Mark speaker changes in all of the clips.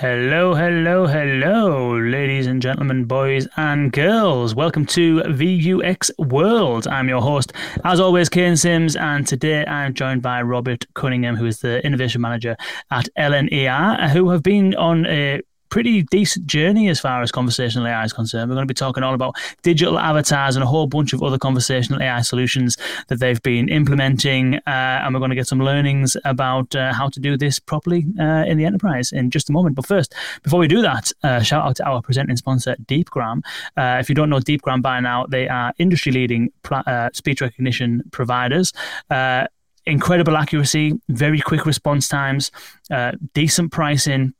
Speaker 1: Hello, hello, hello, ladies and gentlemen, boys and girls. Welcome to VUX World. I'm your host, as always, Kane Simms, and today I'm joined by Robert Cunningham, who is the Innovation Manager at LNER, who have been on a pretty decent journey as far as conversational AI is concerned. We're going to be talking all about digital avatars and a whole bunch of other conversational AI solutions that they've been implementing. Uh, and we're going to get some learnings about uh, how to do this properly uh, in the enterprise in just a moment. But first, before we do that, uh, shout out to our presenting sponsor, DeepGram. Uh, if you don't know DeepGram by now, they are industry leading uh, speech recognition providers incredible accuracy, very quick response times, uh, decent pricing,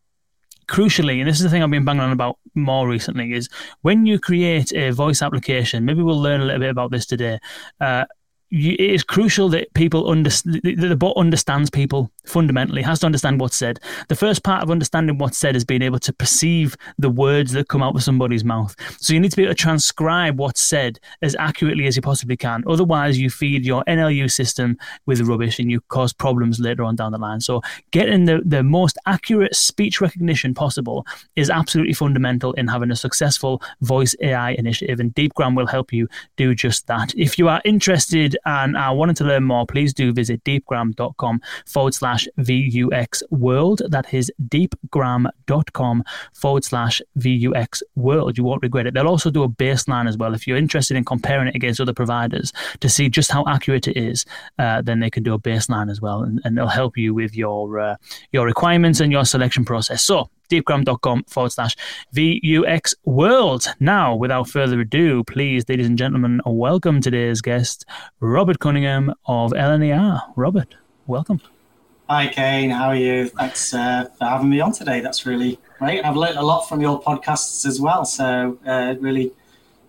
Speaker 1: crucially, and this is the thing I've been banging on about more recently, is when you create a voice application, maybe we'll learn a little bit about this today. Uh, it is crucial that people understand the bot understands people fundamentally has to understand what's said. The first part of understanding what's said is being able to perceive the words that come out of somebody's mouth. So you need to be able to transcribe what's said as accurately as you possibly can. Otherwise you feed your nlu system with rubbish and you cause problems later on down the line. So getting the, the most accurate speech recognition possible is absolutely fundamental in having a successful voice ai initiative and deepgram will help you do just that. If you are interested and are wanting to learn more, please do visit deepgram.com forward slash VUX world. That is deepgram.com forward slash VUX world. You won't regret it. They'll also do a baseline as well. If you're interested in comparing it against other providers to see just how accurate it is, uh, then they can do a baseline as well. And, and they'll help you with your, uh, your requirements and your selection process. So deepgram.com forward slash VUX world. Now, without further ado, please, ladies and gentlemen, welcome today's guest, Robert Cunningham of LNER. Robert, welcome.
Speaker 2: Hi, Kane. How are you? Thanks uh, for having me on today. That's really great. I've learned a lot from your podcasts as well. So, uh, really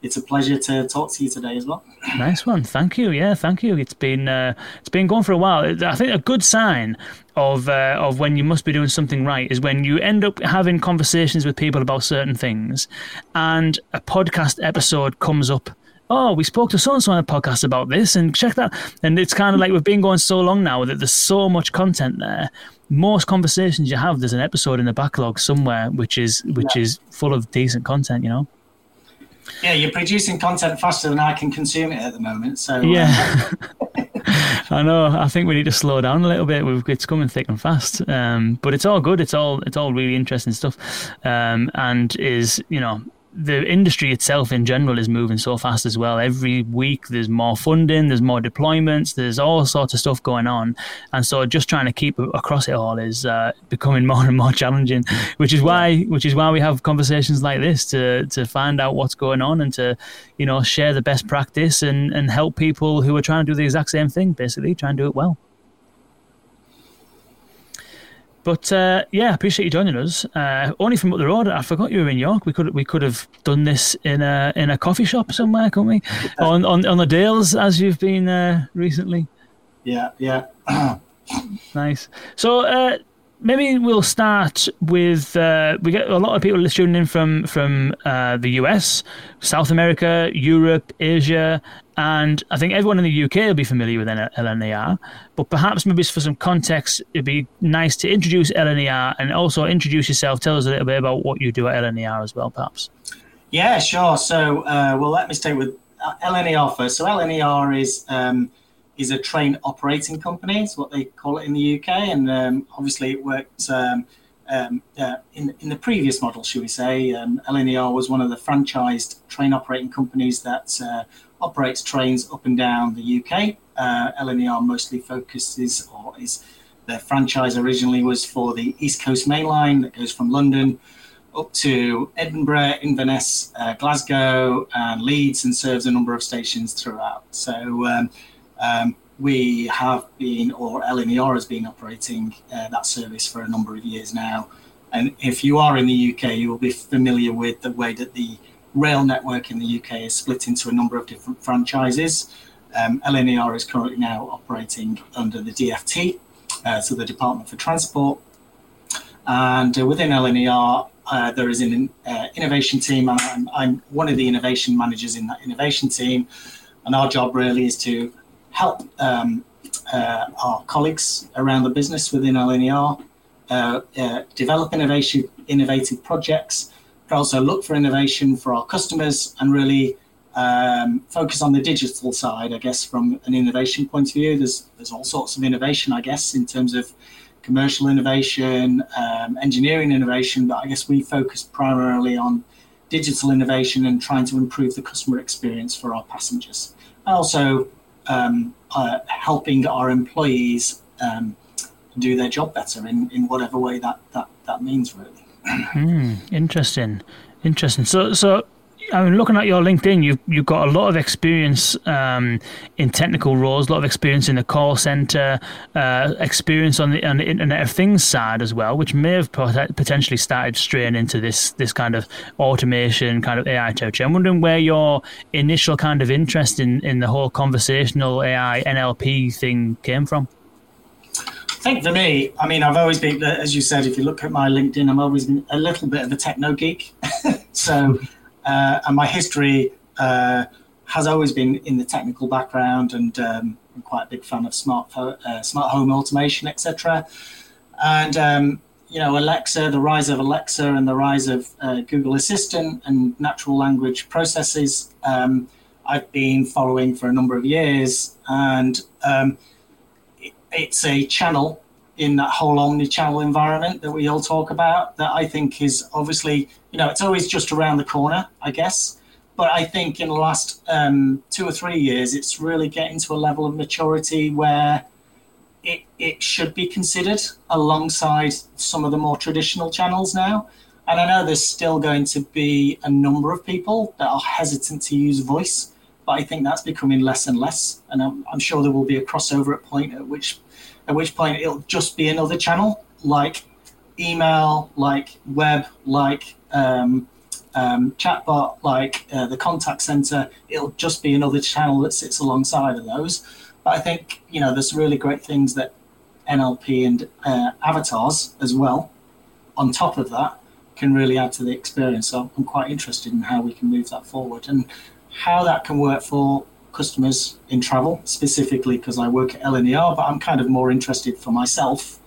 Speaker 2: it's a pleasure to talk to you today as well.
Speaker 1: Nice one, thank you. Yeah, thank you. It's been uh, it's been going for a while. I think a good sign of uh, of when you must be doing something right is when you end up having conversations with people about certain things, and a podcast episode comes up. Oh, we spoke to so and so on a podcast about this, and check that. And it's kind of like we've been going so long now that there's so much content there. Most conversations you have, there's an episode in the backlog somewhere which is which yeah. is full of decent content. You know.
Speaker 2: Yeah, you're producing content faster than I can consume it at the moment. So uh,
Speaker 1: yeah, I know. I think we need to slow down a little bit. We've, it's coming thick and fast, um, but it's all good. It's all it's all really interesting stuff, um, and is you know the industry itself in general is moving so fast as well. Every week there's more funding, there's more deployments, there's all sorts of stuff going on, and so just trying to keep across it all is uh, becoming more and more challenging. Which is why, which is why we have conversations like this to to find out what's going on and to you know share the best practice and and help people who are trying to do the exact same thing, basically try and do it well. But uh, yeah, appreciate you joining us. Uh, only from up the road. I forgot you were in York. We could we could have done this in a in a coffee shop somewhere, couldn't we? on, on on the Dales as you've been uh, recently.
Speaker 2: Yeah, yeah.
Speaker 1: nice. So uh, maybe we'll start with uh, we get a lot of people tuning in from from uh, the US, South America, Europe, Asia, and I think everyone in the UK will be familiar with LNER, but perhaps maybe for some context, it'd be nice to introduce LNER and also introduce yourself. Tell us a little bit about what you do at LNER as well, perhaps.
Speaker 2: Yeah, sure. So, uh, well, let me start with uh, LNER first. So, LNER is um, is a train operating company. It's what they call it in the UK, and um, obviously it worked. Um, um, uh, in, in the previous model, should we say, um, LNER was one of the franchised train operating companies that uh, operates trains up and down the UK. Uh, LNER mostly focuses, or is their franchise originally was for the East Coast Main Line that goes from London up to Edinburgh, Inverness, uh, Glasgow, and Leeds, and serves a number of stations throughout. So um, um, we have been, or LNER has been operating uh, that service for a number of years now. And if you are in the UK, you will be familiar with the way that the rail network in the UK is split into a number of different franchises. Um, LNER is currently now operating under the DFT, uh, so the Department for Transport. And uh, within LNER, uh, there is an uh, innovation team, and I'm, I'm, one of the innovation managers in that innovation team. And our job really is to help um, uh, our colleagues around the business within LNER uh, develop innovation innovative projects, but also look for innovation for our customers and really um, focus on the digital side. I guess from an innovation point of view, there's there's all sorts of innovation. I guess in terms of commercial innovation, um, engineering innovation, but I guess we focus primarily on digital innovation and trying to improve the customer experience for our passengers. And also um, uh, helping our employees um, do their job better in, in whatever way that, that, that means, really.
Speaker 1: Mm, interesting. Interesting. So, so I mean, looking at your LinkedIn, you've you've got a lot of experience um, in technical roles, a lot of experience in the call center, uh, experience on the, on the Internet of Things side as well, which may have potentially started straying into this this kind of automation, kind of AI territory. I'm wondering where your initial kind of interest in in the whole conversational AI NLP thing came from.
Speaker 2: Think for me, I mean, I've always been, as you said, if you look at my LinkedIn, I'm always a little bit of a techno geek. so uh, and my history uh, has always been in the technical background, and um, I'm quite a big fan of smart uh, smart home automation, etc. And um, you know, Alexa, the rise of Alexa, and the rise of uh, Google Assistant and natural language processes. Um, I've been following for a number of years, and um, it's a channel in that whole omni-channel environment that we all talk about that I think is obviously, you know, it's always just around the corner, I guess. But I think in the last um, two or three years, it's really getting to a level of maturity where it, it should be considered alongside some of the more traditional channels now. And I know there's still going to be a number of people that are hesitant to use voice, but I think that's becoming less and less. And I'm, I'm sure there will be a crossover at point at which at which point it'll just be another channel like email, like web, like um, um, chatbot, like uh, the contact center. It'll just be another channel that sits alongside of those. But I think you know there's really great things that NLP and uh, avatars as well. On top of that, can really add to the experience. So I'm quite interested in how we can move that forward and how that can work for customers in travel, specifically because I work at LNER, but I'm kind of more interested for myself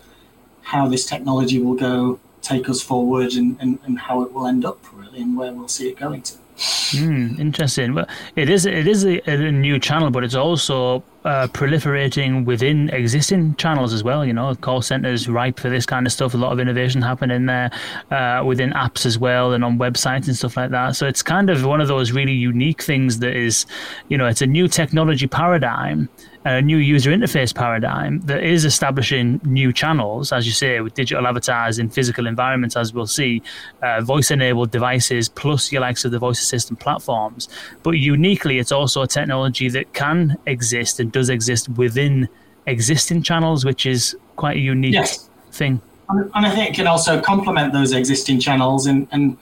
Speaker 2: how this technology will go, take us forward, and, and, and how it will end up, really, and where we'll see it going to.
Speaker 1: Mm, interesting. Well, it is it is a, a new channel, but it's also uh, proliferating within existing channels as well. You know, call centers ripe for this kind of stuff. A lot of innovation happening there uh, within apps as well, and on websites and stuff like that. So it's kind of one of those really unique things that is, you know, it's a new technology paradigm a new user interface paradigm that is establishing new channels, as you say, with digital avatars in physical environments, as we'll see, uh, voice enabled devices plus your likes of the voice assistant platforms. But uniquely, it's also a technology that can exist and does exist within existing channels, which is quite a unique yes. thing.
Speaker 2: And I think it can also complement those existing channels and, and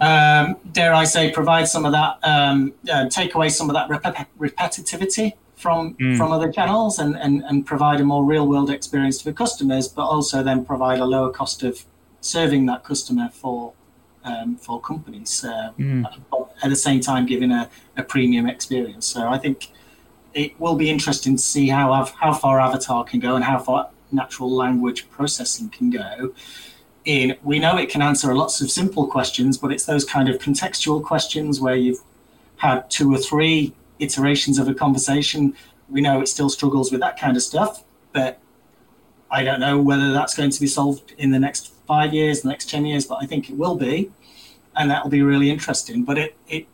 Speaker 2: um, dare I say, provide some of that, um, uh, take away some of that rep- repetitivity from mm. from other channels and, and, and provide a more real world experience to the customers, but also then provide a lower cost of serving that customer for um, for companies uh, mm. at the same time giving a, a premium experience. So I think it will be interesting to see how how far Avatar can go and how far natural language processing can go. In we know it can answer lots of simple questions, but it's those kind of contextual questions where you've had two or three iterations of a conversation. We know it still struggles with that kind of stuff, but I don't know whether that's going to be solved in the next five years, the next 10 years, but I think it will be. And that'll be really interesting. But it, it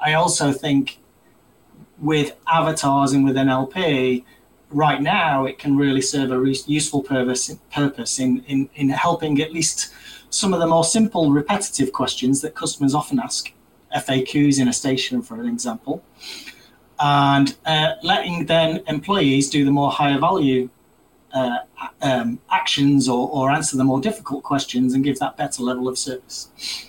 Speaker 2: I also think with avatars and with NLP, right now it can really serve a re- useful purpose, purpose in, in, in helping at least some of the more simple repetitive questions that customers often ask, FAQs in a station, for an example and uh, letting then employees do the more higher value uh, um, actions or, or answer the more difficult questions and give that better level of service.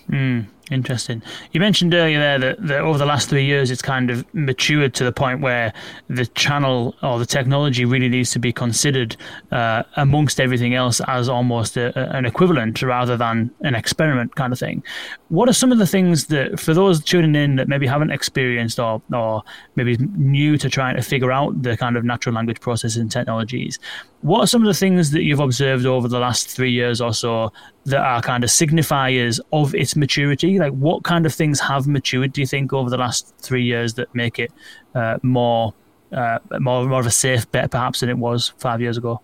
Speaker 1: Mm. Interesting. You mentioned earlier there that, that over the last three years, it's kind of matured to the point where the channel or the technology really needs to be considered uh, amongst everything else as almost a, a, an equivalent rather than an experiment kind of thing. What are some of the things that, for those tuning in that maybe haven't experienced or, or maybe new to trying to figure out the kind of natural language processing technologies, what are some of the things that you've observed over the last three years or so that are kind of signifiers of its maturity? Like, what kind of things have matured? Do you think over the last three years that make it uh, more, uh, more, more of a safe bet, perhaps, than it was five years ago?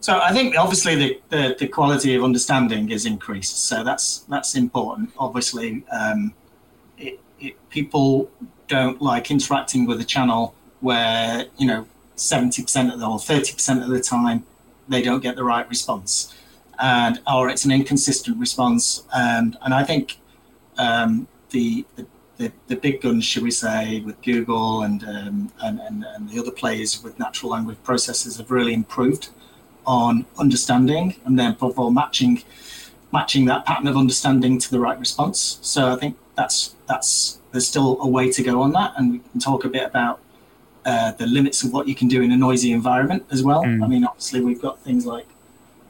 Speaker 2: So I think obviously the, the, the quality of understanding is increased. So that's that's important. Obviously, um, it, it, people don't like interacting with a channel where you know seventy percent of the or thirty percent of the time they don't get the right response, and or it's an inconsistent response. And and I think um, the, the the, the big guns, should we say, with Google and, um, and, and, and the other players with natural language processors have really improved on understanding and then above all matching matching that pattern of understanding to the right response. So I think that's that's there's still a way to go on that, and we can talk a bit about uh, the limits of what you can do in a noisy environment as well. Mm. I mean, obviously we've got things like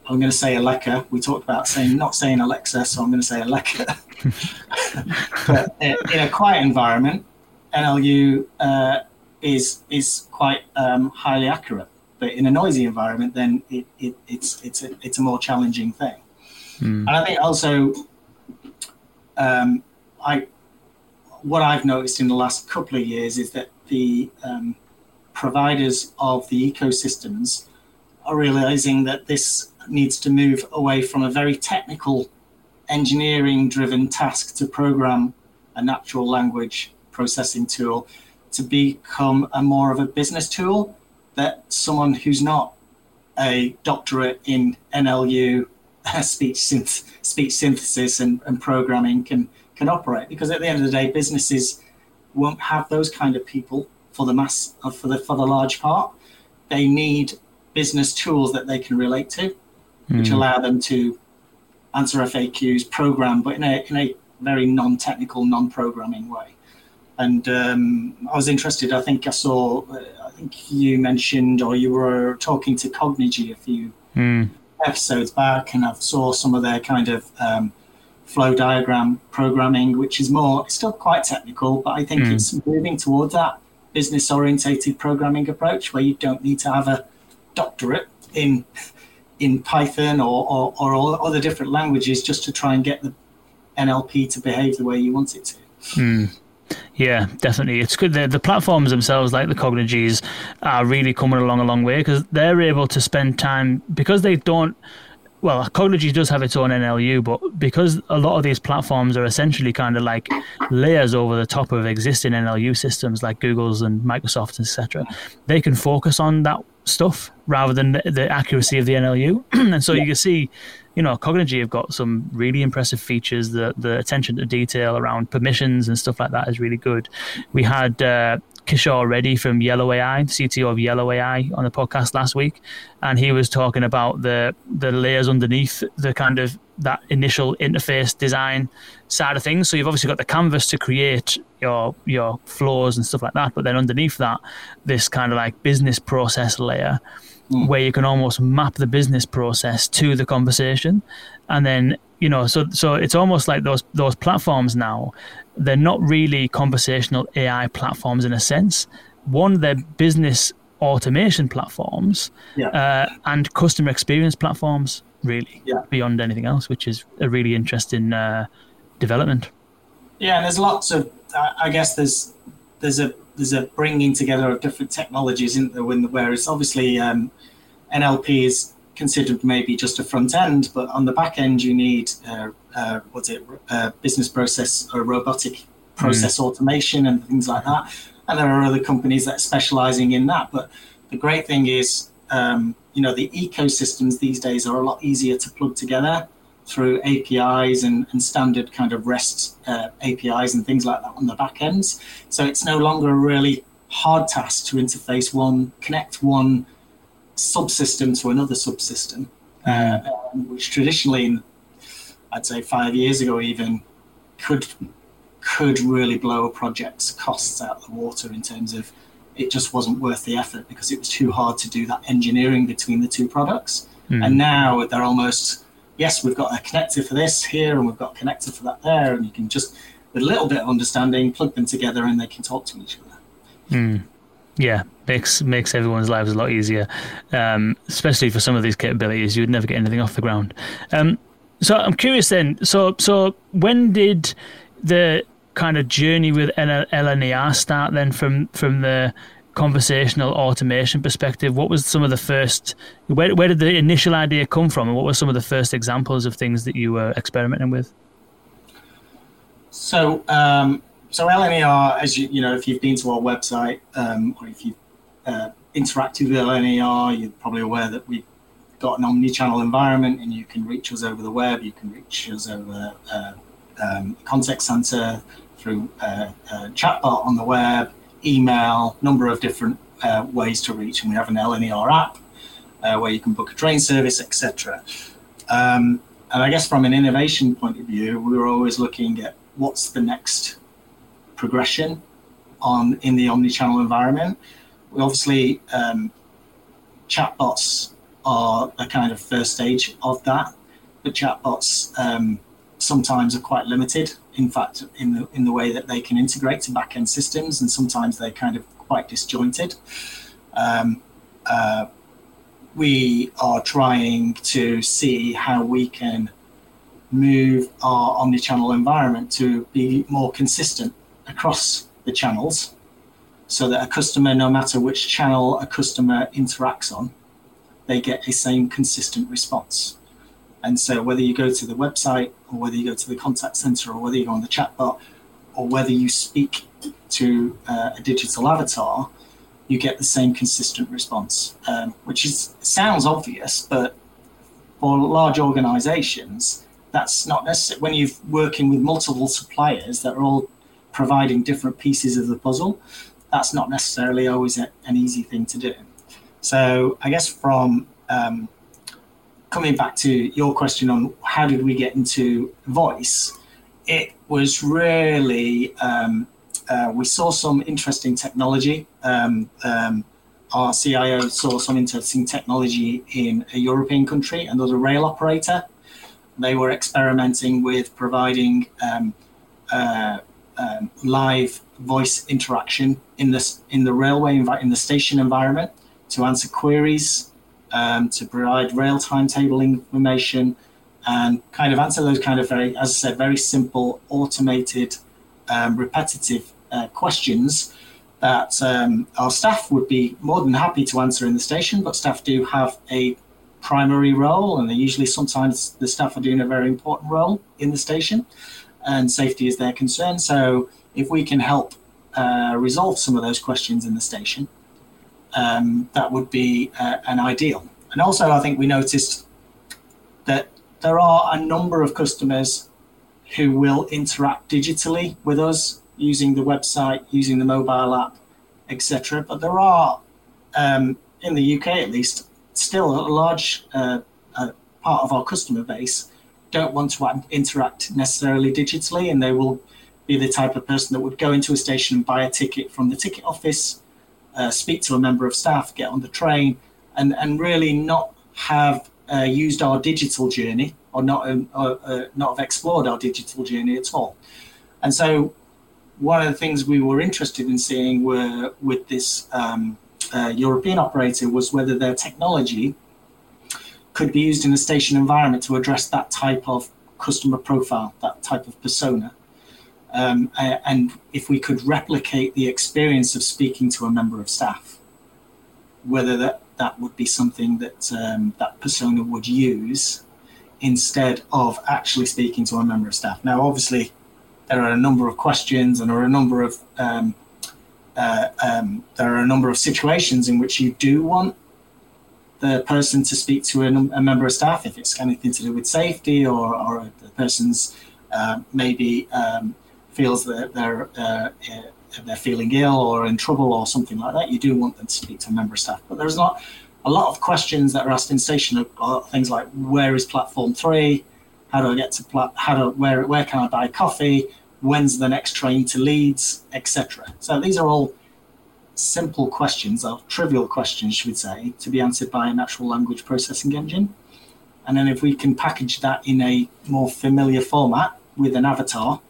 Speaker 2: I'm going to say Alexa. We talked about saying not saying Alexa, so I'm going to say Alexa. but in a quiet environment, NLU uh, is is quite um, highly accurate. But in a noisy environment, then it, it, it's it's a, it's a more challenging thing. Mm. And I think also, um, I what I've noticed in the last couple of years is that the um, providers of the ecosystems are realizing that this needs to move away from a very technical, engineering driven task to program a natural language processing tool to become a more of a business tool that someone who's not a doctorate in NLU speech synth- speech synthesis and, and programming can can operate. Because at the end of the day businesses won't have those kind of people for the mass for the for the large part. They need business tools that they can relate to mm. which hmm. allow them to answer FAQs program but in a in a very non-technical non-programming way and um, I was interested I think I saw uh, think you mentioned or you were talking to Cognigy a few mm. episodes back, and I saw some of their kind of um, flow diagram programming, which is more, it's still quite technical, but I think mm. it's moving towards that business orientated programming approach where you don't need to have a doctorate in in Python or, or, or all other different languages just to try and get the NLP to behave the way you want it to.
Speaker 1: Mm. Yeah, definitely. It's good. The, the platforms themselves, like the Cognigys, are really coming along a long way because they're able to spend time because they don't. Well, Cognigy does have its own NLU, but because a lot of these platforms are essentially kind of like layers over the top of existing NLU systems like Google's and Microsoft's, etc., they can focus on that stuff rather than the, the accuracy of the NLU. and so yeah. you can see you know, Cognigy have got some really impressive features. The the attention to detail around permissions and stuff like that is really good. We had uh, Kishore Reddy from Yellow AI, CTO of Yellow AI, on the podcast last week, and he was talking about the the layers underneath the kind of that initial interface design side of things. So you've obviously got the canvas to create your your flows and stuff like that, but then underneath that, this kind of like business process layer mm. where you can almost map the business process to the conversation, and then you know, so so it's almost like those those platforms now. They're not really conversational AI platforms in a sense. One, they're business automation platforms yeah. uh, and customer experience platforms, really, yeah. beyond anything else, which is a really interesting uh, development.
Speaker 2: Yeah, and there's lots of, I guess there's there's a there's a bringing together of different technologies, isn't there? Where it's obviously um, NLP is considered maybe just a front end, but on the back end you need uh, uh, what's it, uh, business process or robotic process mm. automation and things like that. And there are other companies that are specializing in that. But the great thing is, um, you know, the ecosystems these days are a lot easier to plug together through APIs and, and standard kind of REST uh, APIs and things like that on the back ends. So it's no longer a really hard task to interface one, connect one subsystem to another subsystem, uh, um, which traditionally, I'd say five years ago even, could could really blow a project's costs out of the water in terms of it just wasn't worth the effort because it was too hard to do that engineering between the two products. Mm. And now they're almost yes, we've got a connector for this here and we've got a connector for that there, and you can just, with a little bit of understanding, plug them together and they can talk to each other.
Speaker 1: Mm. Yeah, makes makes everyone's lives a lot easier, um, especially for some of these capabilities. You would never get anything off the ground. Um, So I'm curious then. So so when did the kind of journey with LNER start then from from the conversational automation perspective? What was some of the first where where did the initial idea come from and what were some of the first examples of things that you were experimenting with?
Speaker 2: So um, so LNER, as you you know, if you've been to our website um, or if you've uh, interacted with LNER, you're probably aware that we've got an omni-channel environment and you can reach us over the web, you can reach us over uh, um, contact center through uh, uh, chatbot on the web, email, number of different uh, ways to reach, and we have an LNER app uh, where you can book a train service, etc. Um, and I guess from an innovation point of view, we were always looking at what's the next progression on in the omni-channel environment. We obviously um, chatbots are a kind of first stage of that. The chatbots um, sometimes are quite limited. In fact, in the in the way that they can integrate to back-end systems, and sometimes they're kind of quite disjointed. Um, uh, we are trying to see how we can move our omni-channel environment to be more consistent across the channels so that a customer, no matter which channel a customer interacts on, they get a same consistent response. And so whether you go to the website or whether you go to the contact center or whether you go on the chatbot or whether you speak to uh, a digital avatar, you get the same consistent response, um, which is sounds obvious, but for large organizations, that's not necessary. When you're working with multiple suppliers that are all providing different pieces of the puzzle, that's not necessarily always a, an easy thing to do. So I guess from um, coming back to your question on how did we get into voice, it was really um, uh, we saw some interesting technology. Um, um, our CIO saw some interesting technology in a European country, another rail operator. They were experimenting with providing um, uh, um, live voice interaction in this in the railway in the station environment to answer queries, um, to provide rail timetable information, and kind of answer those kind of very, as I said, very simple, automated, um, repetitive uh, questions that um, our staff would be more than happy to answer in the station, but staff do have a primary role, and they usually sometimes the staff are doing a very important role in the station, and safety is their concern. So if we can help uh, resolve some of those questions in the station, um, that would be uh, an ideal. And also, I think we noticed that there are a number of customers who will interact digitally with us using the website, using the mobile app, etc. But there are, um, in the UK at least, still a large uh, part of our customer base don't want to interact necessarily digitally, and they will be the type of person that would go into a station and buy a ticket from the ticket office uh, speak to a member of staff, get on the train, and, and really not have uh, used our digital journey or not um, uh, uh, not have explored our digital journey at all. And so, one of the things we were interested in seeing were with this um, uh, European operator was whether their technology could be used in a station environment to address that type of customer profile, that type of persona. Um, and if we could replicate the experience of speaking to a member of staff, whether that, that would be something that um, that persona would use instead of actually speaking to a member of staff. Now, obviously, there are a number of questions and there are a number of um, uh, um, there are a number of situations in which you do want the person to speak to a, a, member of staff if it's anything to do with safety or, or the person's uh, maybe um, feels that they're uh, uh, they're feeling ill or in trouble or something like that, you do want them to speak to member staff. But there's not a lot of questions that are asked in station are things like where is platform three? How do I get to? How do where where can I buy coffee? When's the next train to Leeds, etc. So these are all simple questions, or trivial questions, should we say, to be answered by a natural language processing engine. And then if we can package that in a more familiar format with an avatar,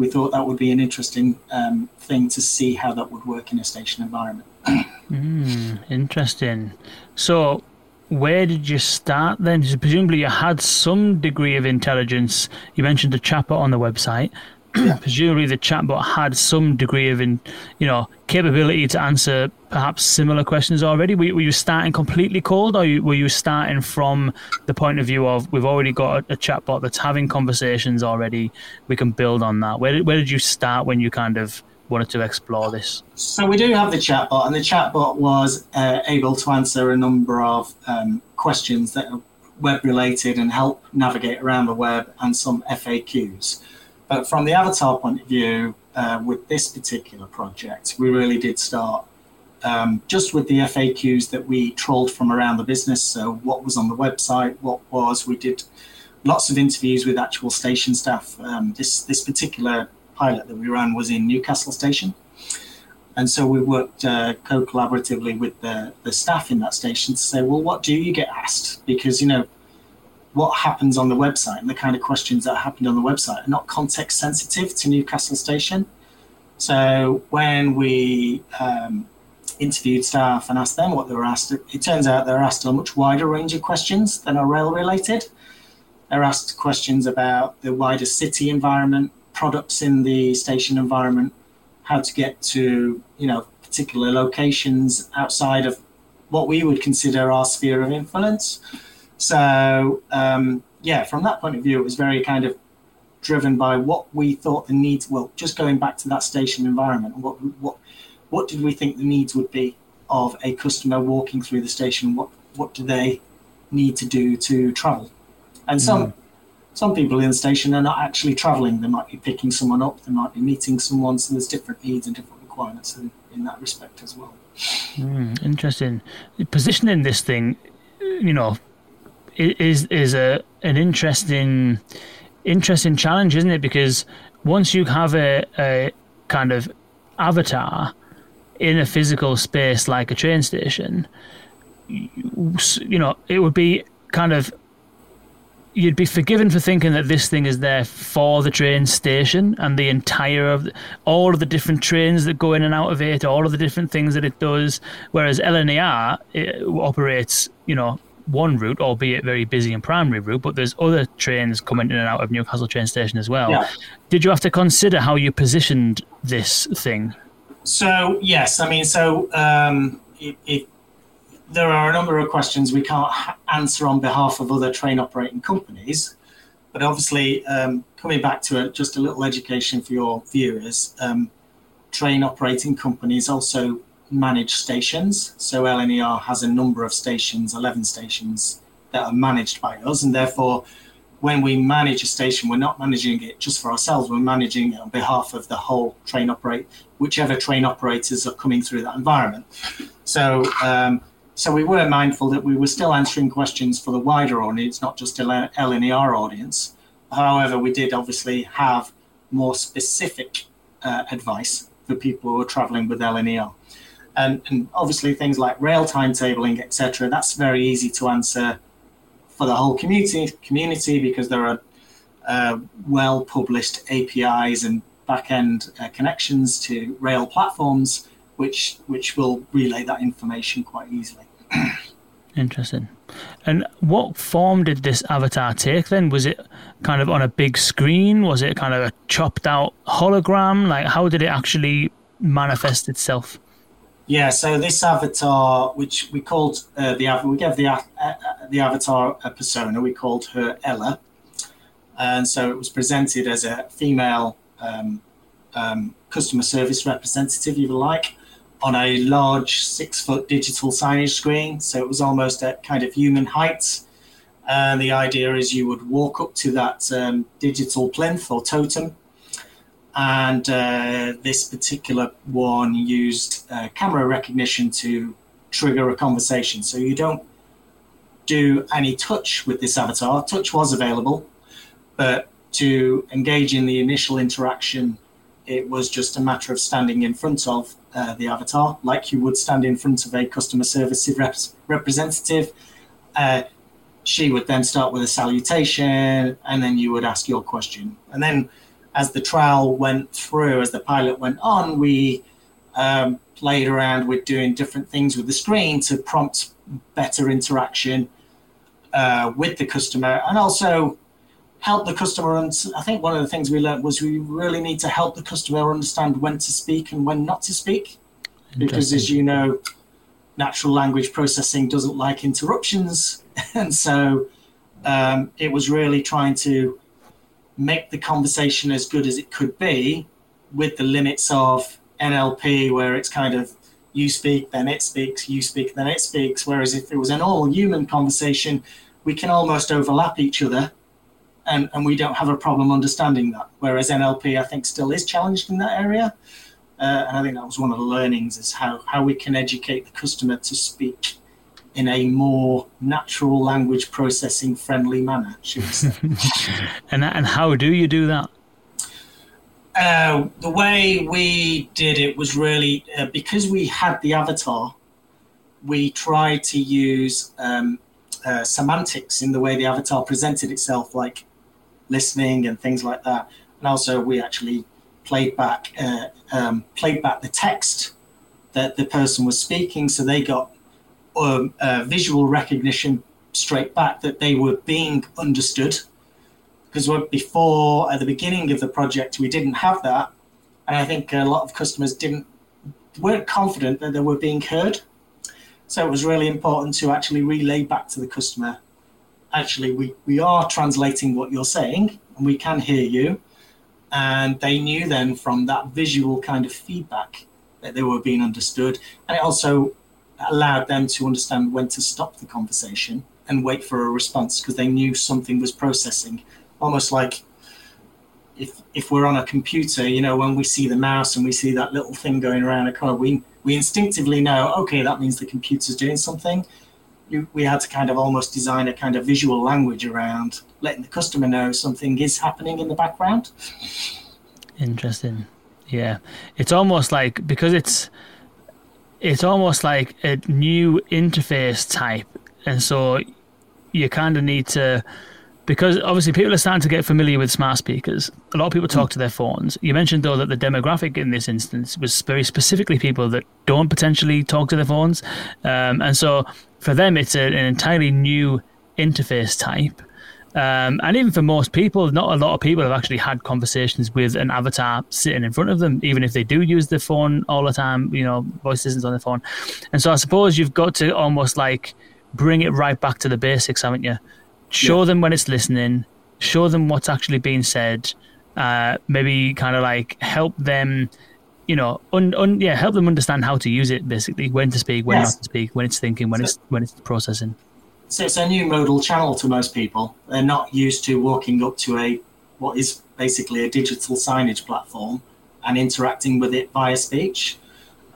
Speaker 2: we thought that would be an interesting um, thing to see how that would work in a station environment.
Speaker 1: mm, interesting. So, where did you start then? Presumably you had some degree of intelligence. You mentioned the chatbot on the website. presumably the chatbot had some degree of, in, you know, capability to answer perhaps similar questions already. Were, were you starting completely cold, or were you starting from the point of view of we've already got a, a chatbot that's having conversations already? We can build on that. Where did, where did you start when you kind of wanted to explore this?
Speaker 2: So we do have the chatbot, and the chatbot was uh, able to answer a number of um, questions that are web related and help navigate around the web, and some FAQs. But from the avatar point of view, uh, with this particular project, we really did start um, just with the FAQs that we trolled from around the business. So, what was on the website? What was? We did lots of interviews with actual station staff. Um, this this particular pilot that we ran was in Newcastle Station, and so we worked uh, co-collaboratively with the the staff in that station to say, well, what do you get asked? Because you know what happens on the website and the kind of questions that happened on the website are not context sensitive to Newcastle Station. So when we um, interviewed staff and asked them what they were asked, it turns out they're asked a much wider range of questions than are rail related. They're asked questions about the wider city environment, products in the station environment, how to get to you know particular locations outside of what we would consider our sphere of influence. So um, yeah, from that point of view, it was very kind of driven by what we thought the needs. Well, just going back to that station environment, what what what did we think the needs would be of a customer walking through the station? What what do they need to do to travel? And some mm. some people in the station are not actually traveling. They might be picking someone up. They might be meeting someone. So there's different needs and different requirements in, in that respect as well.
Speaker 1: Mm, interesting. Positioning this thing, you know, is is a an interesting interesting challenge, isn't it? Because once you have a, a kind of avatar in a physical space like a train station, you, know, it would be kind of you'd be forgiven for thinking that this thing is there for the train station and the entire of the, all of the different trains that go in and out of it, all of the different things that it does. Whereas LNER it operates, you know, one route, albeit very busy and primary route, but there's other trains coming in and out of Newcastle train station as well. Yeah. Did you have to consider how you positioned this thing?
Speaker 2: So yes, I mean, so um, it, it, there are a number of questions we can't answer on behalf of other train operating companies, but obviously, um, coming back to it, just a little education for your viewers. Um, train operating companies also manage stations. So LNER has a number of stations, 11 stations that are managed by us. And therefore, when we manage a station, we're not managing it just for ourselves, we're managing it on behalf of the whole train operate, whichever train operators are coming through that environment. So, um, so we were mindful that we were still answering questions for the wider audience, not just LNER audience. However, we did obviously have more specific uh, advice for people who are traveling with LNER and, and obviously things like rail timetabling, etc. That's very easy to answer for the whole community community because there are uh, well published APIs and back-end uh, connections to rail platforms, which which will relay that information quite easily.
Speaker 1: Interesting. And what form did this avatar take then? Was it kind of on a big screen? Was it kind of a chopped out hologram? Like, how did it actually manifest itself?
Speaker 2: Yeah, so this avatar, which we called uh, the we gave the uh, uh, the avatar a persona, we called her Ella, and so it was presented as a female um, um, customer service representative, if you like, on a large six foot digital signage screen. So it was almost at kind of human height. And the idea is you would walk up to that um, digital plinth or totem and uh, this particular one used uh, camera recognition to trigger a conversation. So you don't do any touch with this avatar. Touch was available, but to engage in the initial interaction, it was just a matter of standing in front of uh, the avatar, like you would stand in front of a customer service rep- representative. Uh, she would then start with a salutation, and then you would ask your question, and then as the trial went through, as the pilot went on, we um, played around with doing different things with the screen to prompt better interaction uh, with the customer and also help the customer. And I think one of the things we learned was we really need to help the customer understand when to speak and when not to speak. Because as you know, natural language processing doesn't like interruptions. and so um, it was really trying to make the conversation as good as it could be with the limits of NLP, where it's kind of you speak, then it speaks, you speak, then it speaks. Whereas if it was an all human conversation, we can almost overlap each other and, and we don't have a problem understanding that. Whereas NLP, I think, still is challenged in that area. Uh, and I think that was one of the learnings is how, how we can educate the customer to speak in a more natural language processing friendly manner, should we say.
Speaker 1: and, and how do you do that?
Speaker 2: Uh, the way we did it was really uh, because we had the avatar, we tried to use um, uh, semantics in the way the avatar presented itself, like listening and things like that. And also, we actually played back uh, um, played back the text that the person was speaking, so they got um, visual recognition straight back that they were being understood because before at the beginning of the project we didn't have that, and I think a lot of customers didn't weren't confident that they were being heard. So it was really important to actually relay back to the customer. Actually, we, we are translating what you're saying, and we can hear you. And they knew then from that visual kind of feedback that they were being understood, and it also allowed them to understand when to stop the conversation and wait for a response because they knew something was processing almost like if if we're on a computer, you know, when we see the mouse and we see that little thing going around a corner, we we instinctively know, okay, that means the computer's doing something. we had to kind of almost design a kind of visual language around letting the customer know something is happening in the background.
Speaker 1: Interesting. Yeah, it's almost like because it's it's almost like a new interface type, and so you kind of need to because obviously people are starting to get familiar with smart speakers. A lot of people talk to their phones. You mentioned though that the demographic in this instance was very specifically people that don't potentially talk to their phones, um, and so for them it's a, an entirely new interface type. Um, and even for most people, not a lot of people have actually had conversations with an avatar sitting in front of them, even if they do use the phone all the time, you know, voice assistants on the phone. And so I suppose you've got to almost like bring it right back to the basics, haven't you? show yeah. them when it's listening, show them what's actually being said, uh, maybe kind of like help them, you know, un, un, yeah, help them understand how to use it basically, when to speak, when yes. not to speak, when it's thinking, when so, it's when it's processing.
Speaker 2: So it's a new modal channel to most people. They're not used to walking up to a what is basically a digital signage platform and interacting with it via speech.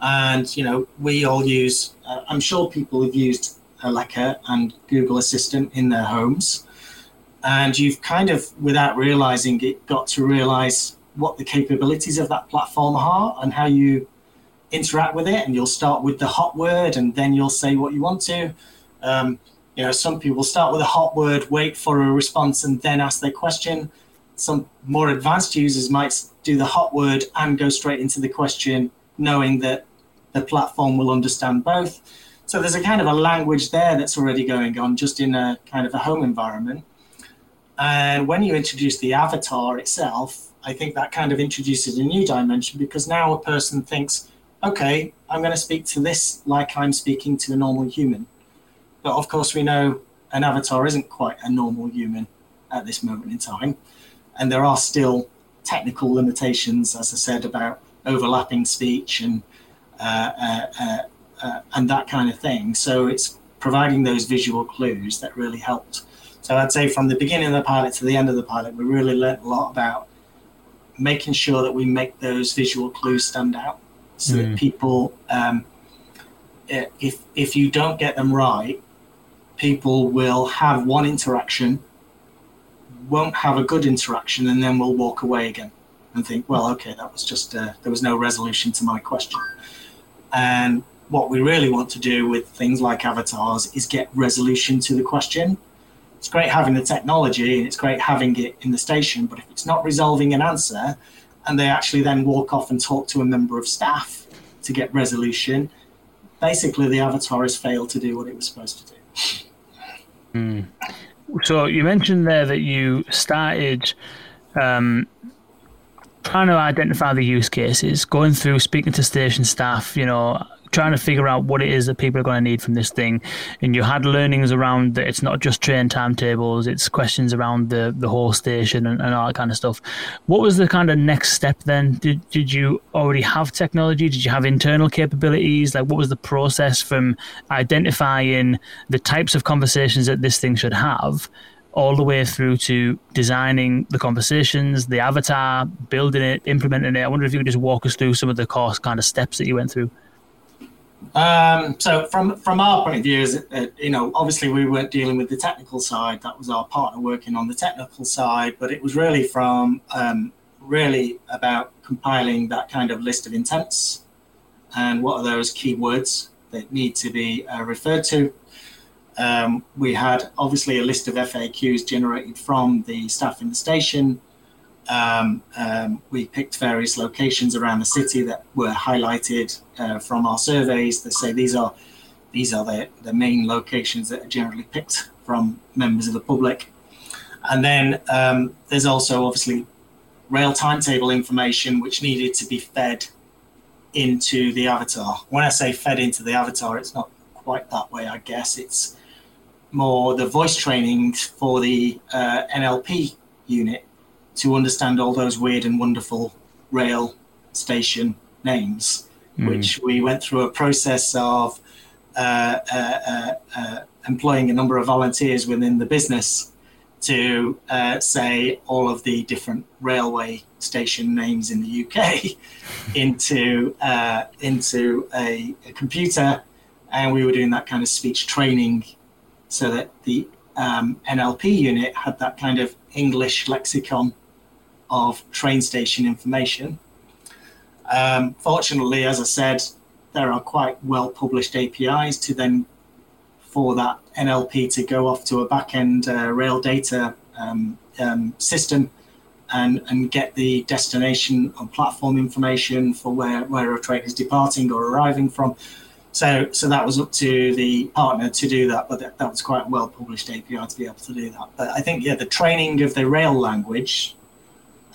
Speaker 2: And you know, we all use. Uh, I'm sure people have used Alexa and Google Assistant in their homes. And you've kind of, without realizing it, got to realize what the capabilities of that platform are and how you interact with it. And you'll start with the hot word and then you'll say what you want to. Um, you know, some people start with a hot word, wait for a response, and then ask their question. Some more advanced users might do the hot word and go straight into the question, knowing that the platform will understand both. So there's a kind of a language there that's already going on just in a kind of a home environment. And when you introduce the avatar itself, I think that kind of introduces a new dimension because now a person thinks, okay, I'm going to speak to this like I'm speaking to a normal human. But of course, we know an avatar isn't quite a normal human at this moment in time. And there are still technical limitations, as I said, about overlapping speech and uh, uh, uh, uh, and that kind of thing. So it's providing those visual clues that really helped. So I'd say from the beginning of the pilot to the end of the pilot, we really learned a lot about making sure that we make those visual clues stand out, so mm. that people, um, if if you don't get them right, people will have one interaction, won't have a good interaction, and then will walk away again and think, well, okay, that was just uh, there was no resolution to my question. And what we really want to do with things like avatars is get resolution to the question. It's great having the technology and it's great having it in the station, but if it's not resolving an answer and they actually then walk off and talk to a member of staff to get resolution, basically the avatar has failed to do what it was supposed to do.
Speaker 1: Mm. So you mentioned there that you started um, trying to identify the use cases, going through speaking to station staff, you know, trying to figure out what it is that people are going to need from this thing. And you had learnings around that it's not just train timetables, it's questions around the, the whole station and, and all that kind of stuff. What was the kind of next step then? Did, did you already have technology? Did you have internal capabilities? Like, what was the process from identifying the types of conversations that this thing should have? all the way through to designing the conversations, the avatar, building it, implementing it. I wonder if you could just walk us through some of the course kind of steps that you went through.
Speaker 2: Um, so from from our point of view, is uh, you know, obviously we weren't dealing with the technical side. That was our partner working on the technical side, but it was really from um, really about compiling that kind of list of intents and what are those keywords that need to be uh, referred to. Um, we had obviously a list of FAQs generated from the staff in the station um, um, we picked various locations around the city that were highlighted uh, from our surveys that say these are these are the, the main locations that are generally picked from members of the public. And then um, there's also obviously rail timetable information which needed to be fed into the avatar. When I say fed into the avatar, it's not quite that way, I guess. It's more the voice training for the uh, NLP unit to understand all those weird and wonderful rail station names, mm. which we went through a process of uh, uh, uh, uh, employing a number of volunteers within the business to uh, say all of the different railway station names in the UK into uh, into a, a, computer, and we were doing that kind of speech training so that the um, NLP unit had that kind of English lexicon of train station information. Um, fortunately, as I said, there are quite well published APIs to then for that NLP to go off to a backend uh, rail data um, um, system and, and get the destination and platform information for where, where a train is departing or arriving from. So, so that was up to the partner to do that, but that, that was quite a well published API to be able to do that. But I think, yeah, the training of the rail language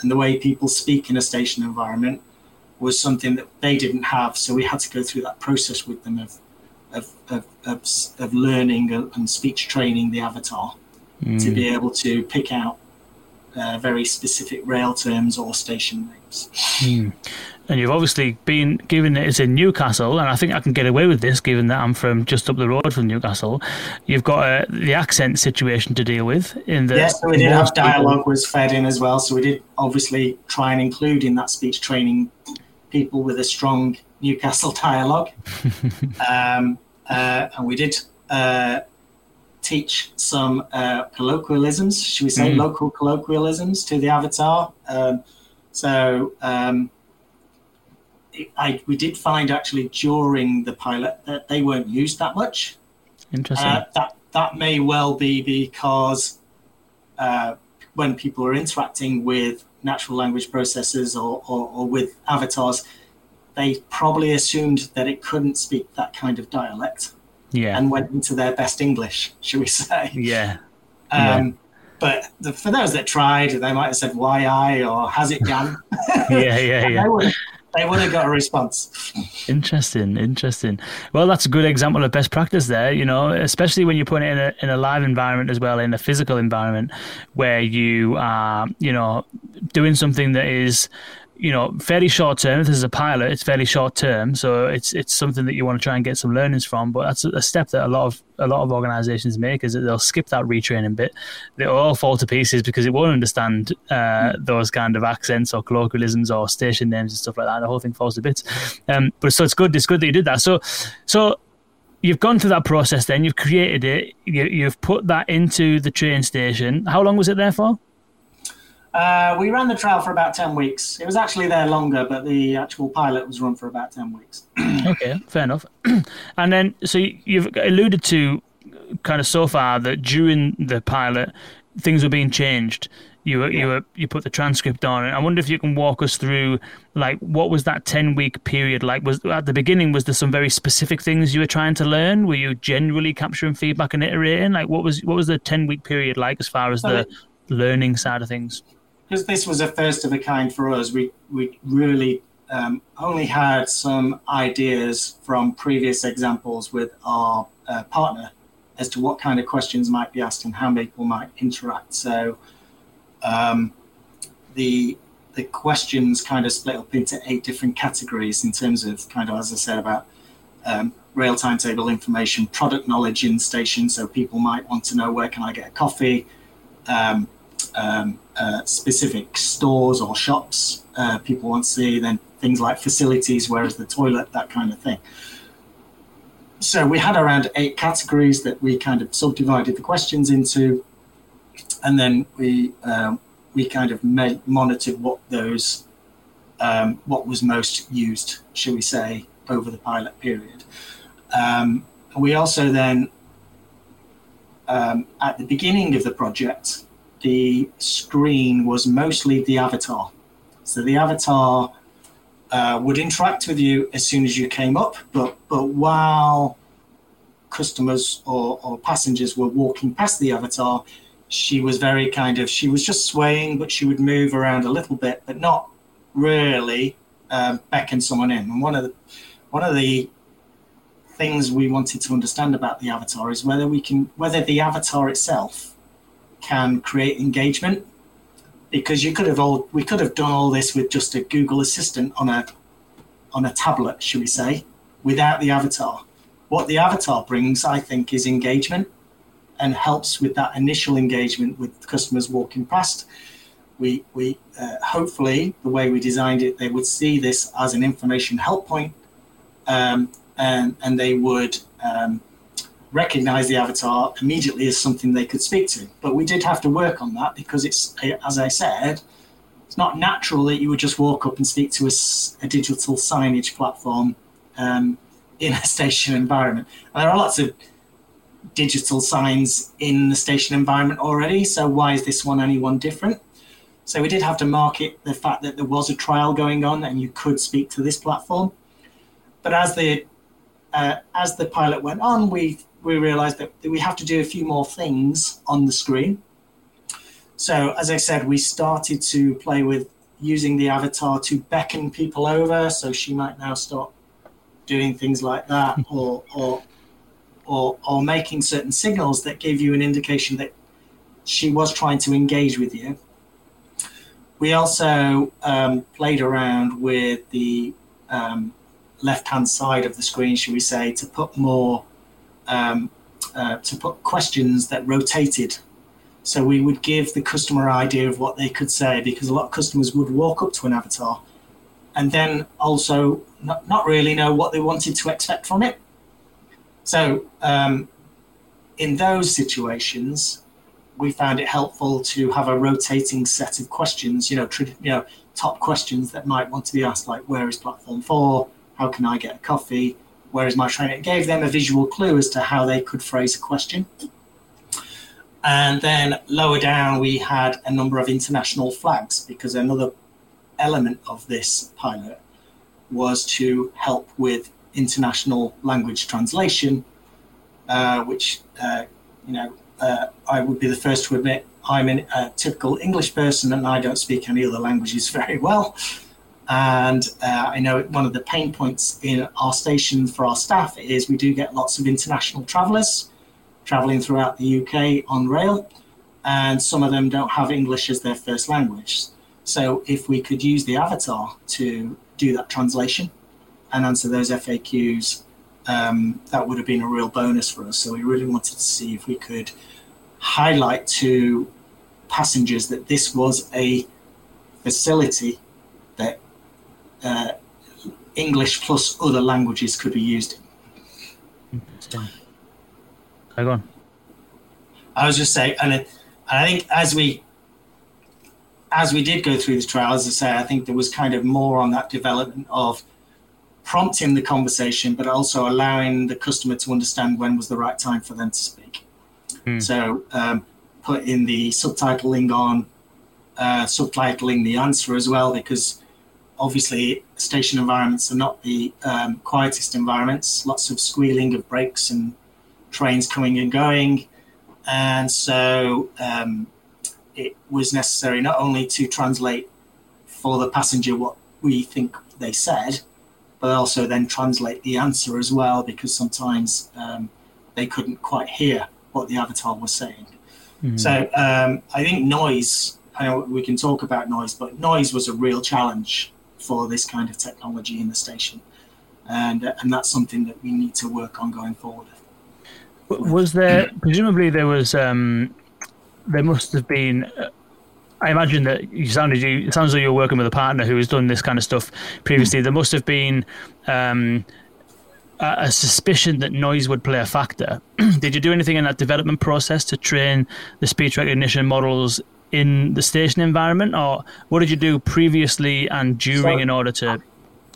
Speaker 2: and the way people speak in a station environment was something that they didn't have. So we had to go through that process with them of of of, of, of learning and speech training the avatar mm. to be able to pick out uh, very specific rail terms or station names.
Speaker 1: Mm and you've obviously been given it it's in Newcastle, and I think I can get away with this given that I'm from just up the road from Newcastle. You've got uh, the accent situation to deal with in the.
Speaker 2: Yes, so we did have dialogue was fed in as well, so we did obviously try and include in that speech training people with a strong Newcastle dialogue, um, uh, and we did. Uh, teach some uh, colloquialisms, should we say, mm. local colloquialisms to the avatar. Um, so um, I, we did find actually during the pilot that they weren't used that much.
Speaker 1: Interesting. Uh,
Speaker 2: that that may well be because uh, when people are interacting with natural language processors or, or, or, with avatars, they probably assumed that it couldn't speak that kind of dialect.
Speaker 1: Yeah.
Speaker 2: And went into their best English, should we say?
Speaker 1: Yeah.
Speaker 2: Um, yeah. But the, for those that tried, they might have said "why I" or "has it gone?"
Speaker 1: yeah, yeah, yeah
Speaker 2: they would have got a response.
Speaker 1: Interesting, interesting. Well, that's a good example of best practice there. You know, especially when you put it in a in a live environment as well, in a physical environment where you are, you know, doing something that is you know, fairly short term. If this is a pilot, it's fairly short term, so it's it's something that you want to try and get some learnings from. But that's a step that a lot of a lot of organisations make is that they'll skip that retraining bit. They'll all fall to pieces because it won't understand uh, those kind of accents or colloquialisms or station names and stuff like that. The whole thing falls to bits. Um, but so it's good. It's good that you did that. So so you've gone through that process. Then you've created it. You, you've put that into the train station. How long was it there for?
Speaker 2: Uh, we ran the trial for about 10 weeks. It was actually there longer, but the actual pilot was run for about 10 weeks.
Speaker 1: okay, fair enough. and then, so you've alluded to kind of so far that during the pilot, things were being changed. you were,
Speaker 2: Yeah.
Speaker 1: you were, you put the transcript on. And I wonder if you can walk us through like what was that ten week period like? Was at the beginning was there some very specific things you were trying to learn? Were you generally capturing feedback and iterating? Like what was what was the ten week period like as far as the learning side of things?
Speaker 2: Because this was a first of a kind for us, we we really um, only had some ideas from previous examples with our uh, partner as to what kind of questions might be asked and how people might interact. So um, the the questions kind of split up into eight different categories in terms of kind of as I said about um, rail timetable information, product knowledge in the station. So people might want to know where can I get a coffee. Um, um, uh, specific stores or shops uh, people want to see, then things like facilities, where is the toilet, that kind of thing. So we had around eight categories that we kind of subdivided the questions into, and then we um, we kind of made, monitored what those um, what was most used, shall we say, over the pilot period. Um, we also then um, at the beginning of the project the screen was mostly the avatar. So the avatar uh, would interact with you as soon as you came up, but but while customers or, or passengers were walking past the avatar, she was very kind of she was just swaying, but she would move around a little bit, but not really um, beckon someone in. And one of the one of the things we wanted to understand about the avatar is whether we can whether the avatar itself can create engagement because you could have all we could have done all this with just a Google Assistant on a on a tablet, should we say, without the avatar. What the avatar brings, I think, is engagement and helps with that initial engagement with customers walking past. We we uh, hopefully the way we designed it, they would see this as an information help point, um, and and they would. Um, recognize the avatar immediately as something they could speak to. But we did have to work on that because it's, as I said, it's not natural that you would just walk up and speak to a, a digital signage platform um, in a station environment. And there are lots of digital signs in the station environment already. So why is this one any one different? So we did have to market the fact that there was a trial going on and you could speak to this platform. But as the uh, as the pilot went on, we we realized that we have to do a few more things on the screen. So, as I said, we started to play with using the avatar to beckon people over. So she might now start doing things like that, or or or, or making certain signals that give you an indication that she was trying to engage with you. We also um, played around with the um, left-hand side of the screen, should we say, to put more um, uh, to put questions that rotated. So we would give the customer idea of what they could say because a lot of customers would walk up to an avatar and then also not, not really know what they wanted to expect from it. So um, in those situations, we found it helpful to have a rotating set of questions, you know, you know, top questions that might want to be asked, like where is platform four? How can I get a coffee? Where is my train? It gave them a visual clue as to how they could phrase a question. And then lower down, we had a number of international flags because another element of this pilot was to help with international language translation, uh, which, uh, you know, uh, I would be the first to admit I'm a typical English person and I don't speak any other languages very well. And uh, I know one of the pain points in our station for our staff is we do get lots of international travellers travelling throughout the UK on rail, and some of them don't have English as their first language. So if we could use the avatar to do that translation and answer those FAQs, um, that would have been a real bonus for us. So we really wanted to see if we could highlight to passengers that this was a facility that uh, English plus other languages could be used in.
Speaker 1: Go on.
Speaker 2: I was just saying, and, it, and I think as we as we did go through this trial, as I say, I think there was kind of more on that development of prompting the conversation, but also allowing the customer to understand when was the right time for them to speak.
Speaker 1: Hmm.
Speaker 2: So um, put in the subtitling on, uh, subtitling the answer as well, because obviously station environments are not the um, quietest environments. Lots of squealing of brakes and trains coming and going, and so um, it was necessary not only to translate for the passenger what we think they said, but also then translate the answer as well, because sometimes um, they couldn't quite hear what the avatar was saying. Mm-hmm. So um, I think noise. I know we can talk about noise, but noise was a real challenge for this kind of technology in the station, and uh, and that's something that we need to work on going forward.
Speaker 1: Was there presumably there was um, there must have been. Uh, I imagine that you sounded you. It sounds like you're working with a partner who has done this kind of stuff previously. There must have been um, a, a, suspicion that noise would play a factor. Did you do anything in that development process to train the speech recognition models in the station environment, or what did you do previously and during so, in order to?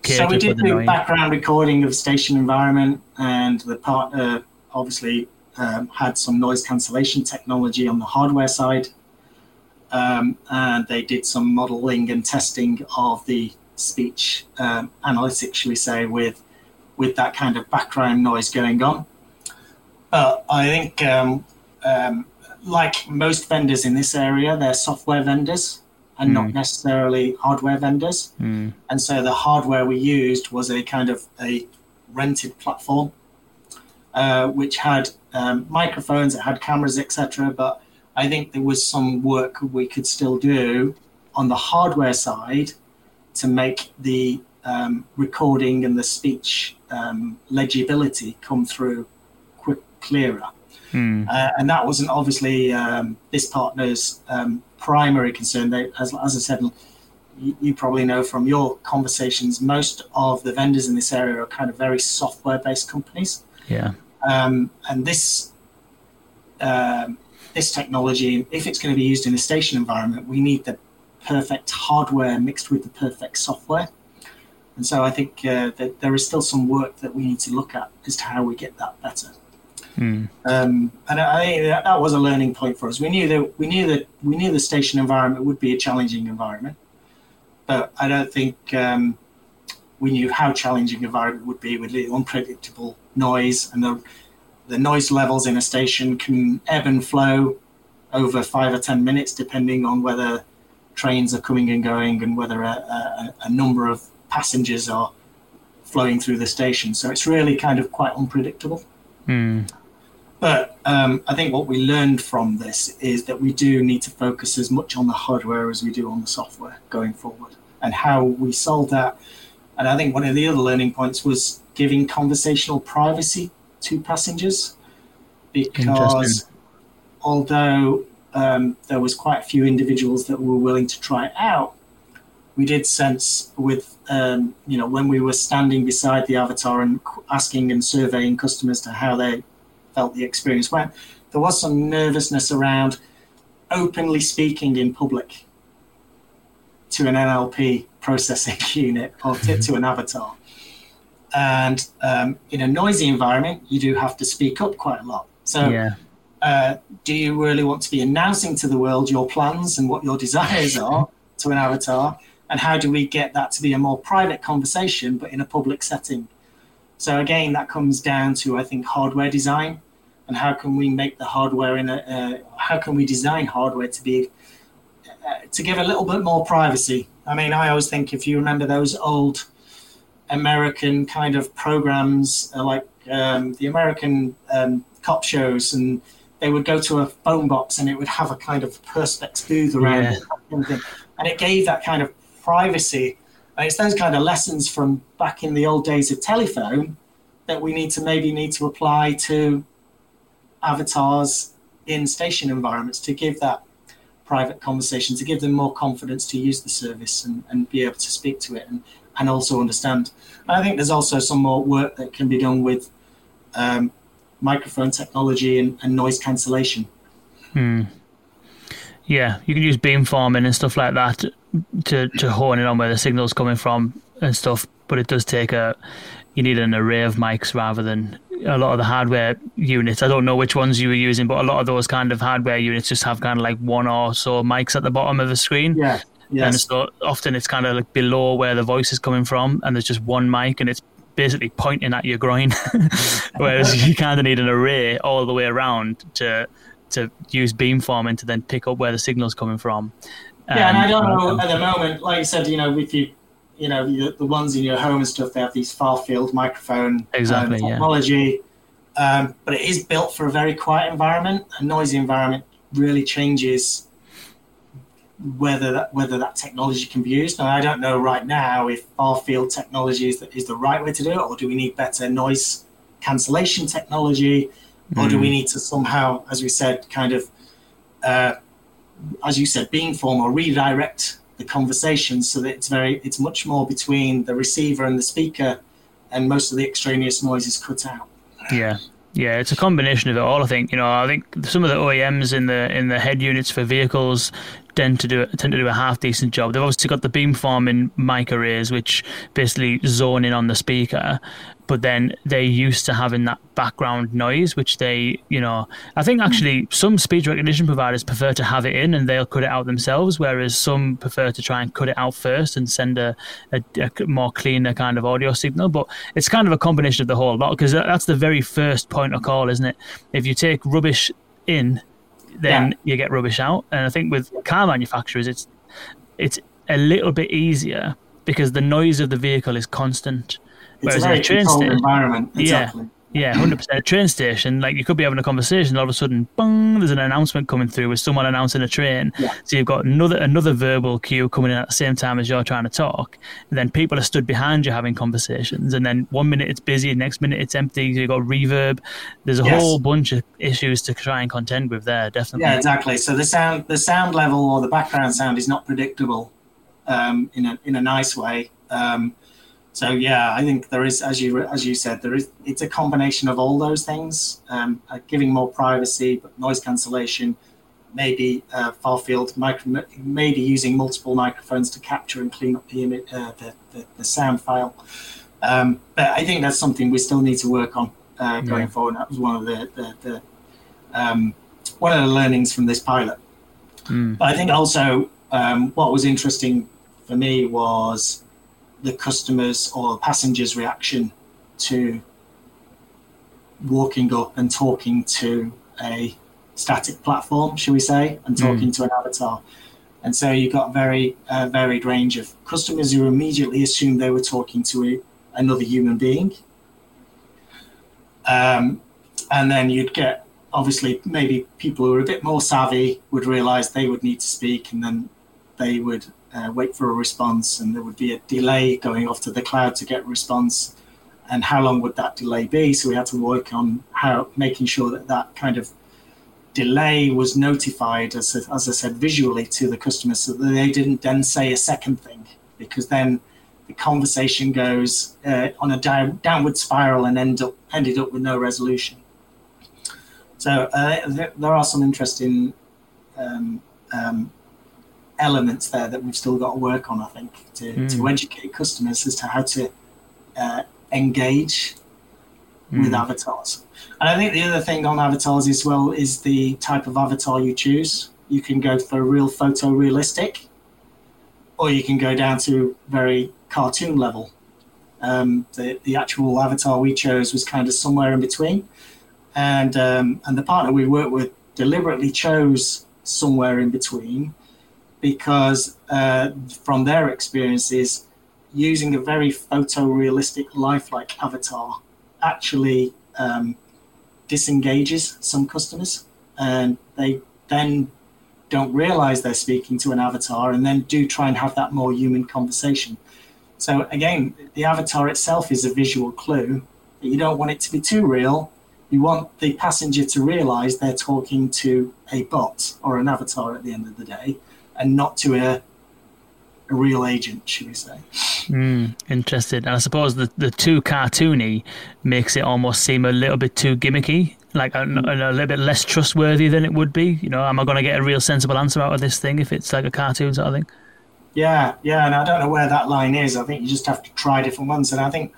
Speaker 2: so we did do background recording of station environment, and the partner obviously um, had some noise cancellation technology on the hardware side um, and they did some modeling and testing of the speech um, analytics, shall we say, with with that kind of background noise going on. But I think, um, um like most vendors in this area, they're software vendors and mm. not necessarily hardware vendors. Mm. And so the hardware we used was a kind of a rented platform, uh, which had um, microphones, it had cameras, etc. But I think there was some work we could still do on the hardware side to make the um, recording and the speech um, legibility come through quick, clearer. Mm. Uh, and that wasn't obviously um, this partner's um, primary concern. They, as, as I said, you, you, probably know from your conversations, most of the vendors in this area are kind of very software based companies.
Speaker 1: Yeah.
Speaker 2: Um, and this um, this technology, if it's going to be used in a station environment, we need the perfect hardware mixed with the perfect software. And so I think uh, that there is still some work that we need to look at as to how we get that better. Hmm. Um, and I, that, that was a learning point for us. We knew that we knew that we knew the station environment would be a challenging environment, but I don't think um, we knew how challenging environment would be with the unpredictable noise and the the noise levels in a station can ebb and flow over five or ten minutes, depending on whether trains are coming and going and whether a, a, a number of passengers are flowing through the station. So it's really kind of quite unpredictable.
Speaker 1: Mm.
Speaker 2: But um, I think what we learned from this is that we do need to focus as much on the hardware as we do on the software going forward. And how we solve that. And I think one of the other learning points was giving conversational privacy to passengers because although um, there was quite a few individuals that were willing to try it out, we did sense with um, you know when we were standing beside the avatar and asking and surveying customers to how they felt the experience went, there was some nervousness around openly speaking in public to an NLP processing unit or to, to an avatar. And um, in a noisy environment, you do have to speak up quite a lot. So, yeah. uh, do you really want to be announcing to the world your plans and what your desires are to an avatar? And how do we get that to be a more private conversation, but in a public setting? So, again, that comes down to, I think, hardware design and how can we make the hardware in a, uh, how can we design hardware to be uh, to give a little bit more privacy. I mean, I always think if you remember those old American kind of programs uh, like um, the American um, cop shows, and they would go to a phone box and it would have a kind of perspex booth around yeah. it, and it gave that kind of privacy. And it's those kind of lessons from back in the old days of telephone that we need to maybe need to apply to avatars in station environments to give that private conversation, to give them more confidence to use the service and, and be able to speak to it and, and also understand. And I think there's also some more work that can be done with um, microphone technology and, and noise cancellation.
Speaker 1: Hmm. Yeah, you can use beamforming and stuff like that to, to hone in on where the signal's coming from and stuff. But it does take a you need an array of mics rather than a lot of the hardware units. I don't know which ones you were using, but a lot of those kind of hardware units just have kind of like one or so mics at the bottom of the screen.
Speaker 2: Yeah. Yes.
Speaker 1: And so often it's kind of like below where the voice is coming from, and there's just one mic, and it's basically pointing at your groin. Whereas you kind of need an array all the way around to to use beamforming to then pick up where the signal's coming from.
Speaker 2: Yeah, and I don't
Speaker 1: Um,
Speaker 2: know at the moment, like you said, you know, with you, you know, the, the ones in your home and stuff, they have these far field microphone um,
Speaker 1: Exactly, yeah.
Speaker 2: technology, um, but it is built for a very quiet environment. A noisy environment really changes whether that whether that technology can be used. And I don't know right now if far field technology is the, is the right way to do it, or do we need better noise cancellation technology, or do we need to somehow, as we said, kind of uh, as you said, beamform or redirect the conversation so that it's very it's much more between the receiver and the speaker, and most of the extraneous noise is cut out.
Speaker 1: Yeah. Yeah, it's a combination of it all. I think you know. I think some of the OEMs in the in the head units for vehicles tend to do tend to do a half decent job. They've obviously got the beam beamforming mic arrays, which basically zone in on the speaker, but then they're used to having that background noise, which they you know. I think hmm. actually some speech recognition providers prefer to have it in and they'll cut it out themselves, whereas some prefer to try and cut it out first and send a, a, a more cleaner kind of audio signal. But it's kind of a combination of the whole lot because that's the very first point of call, isn't it? If you take rubbish in, then
Speaker 2: Yeah.
Speaker 1: you get rubbish out. And I think with car manufacturers, it's it's a little bit easier because the noise of the vehicle is constant.
Speaker 2: It's
Speaker 1: Whereas
Speaker 2: a
Speaker 1: in a
Speaker 2: very
Speaker 1: train station,
Speaker 2: environment. Exactly.
Speaker 1: yeah, hundred percent. A train station, like you could be having a conversation, all of a sudden, bung, there's an announcement coming through with someone announcing a train.
Speaker 2: Yeah.
Speaker 1: So you've got another another verbal cue coming in at the same time as you're trying to talk. And then people are stood behind you having conversations, and then one minute it's busy, next minute it's empty. So You've got reverb. There's a
Speaker 2: Yes.
Speaker 1: whole bunch of issues to try and contend with there. Definitely.
Speaker 2: Yeah, exactly. So the sound, the sound level or the background sound is not predictable um, in a in a nice way. Um, so yeah, I think there is, as you as you said, there is. It's a combination of all those things, um, uh, giving more privacy, but noise cancellation, maybe uh, far field micro, maybe using multiple microphones to capture and clean up the image, uh, the, the the sound file. Um, but I think that's something we still need to work on uh, going
Speaker 1: Yeah.
Speaker 2: forward. That was one of the the, the um, one of the learnings from this pilot.
Speaker 1: Mm.
Speaker 2: But I think also um, what was interesting for me was the customers or passengers' reaction to walking up and talking to a static platform, shall we say, and talking to an avatar. And so you got a very uh, varied range of customers who immediately assumed they were talking to a, another human being. Um, and then you'd get obviously maybe people who are a bit more savvy would realize they would need to speak and then they would uh, wait for a response and there would be a delay going off to the cloud to get a response. And how long would that delay be? So we had to work on how making sure that that kind of delay was notified as, as i said visually to the customer so that they didn't then say a second thing because then the conversation goes uh, on a down, downward spiral and end up ended up with no resolution. So uh, there, there are some interesting um, um, elements there that we've still got to work on, I think, to, to
Speaker 1: Mm.
Speaker 2: educate customers as to how to uh, engage with
Speaker 1: Mm.
Speaker 2: avatars. And I think the other thing on avatars as well is the type of avatar you choose. You can go for a real photorealistic, or you can go down to very cartoon level. Um, the, the actual avatar we chose was kind of somewhere in between and um, and the partner we worked with deliberately chose somewhere in between because uh, from their experiences using a very photorealistic lifelike avatar actually um, disengages some customers and they then don't realize they're speaking to an avatar and then do try and have that more human conversation. So again the avatar itself is a visual clue but you don't want it to be too real. You want the passenger to realize they're talking to a bot or an avatar at the end of the day and not to a, a real agent, should we say.
Speaker 1: Mm, interested. And I suppose the, the too cartoony makes it almost seem a little bit too gimmicky, like a, a little bit less trustworthy than it would be. You know, am I going to get a real sensible answer out of this thing if it's like a cartoon sort of thing?
Speaker 2: Yeah, yeah, and I don't know where that line is. I think you just have to try different ones. And I think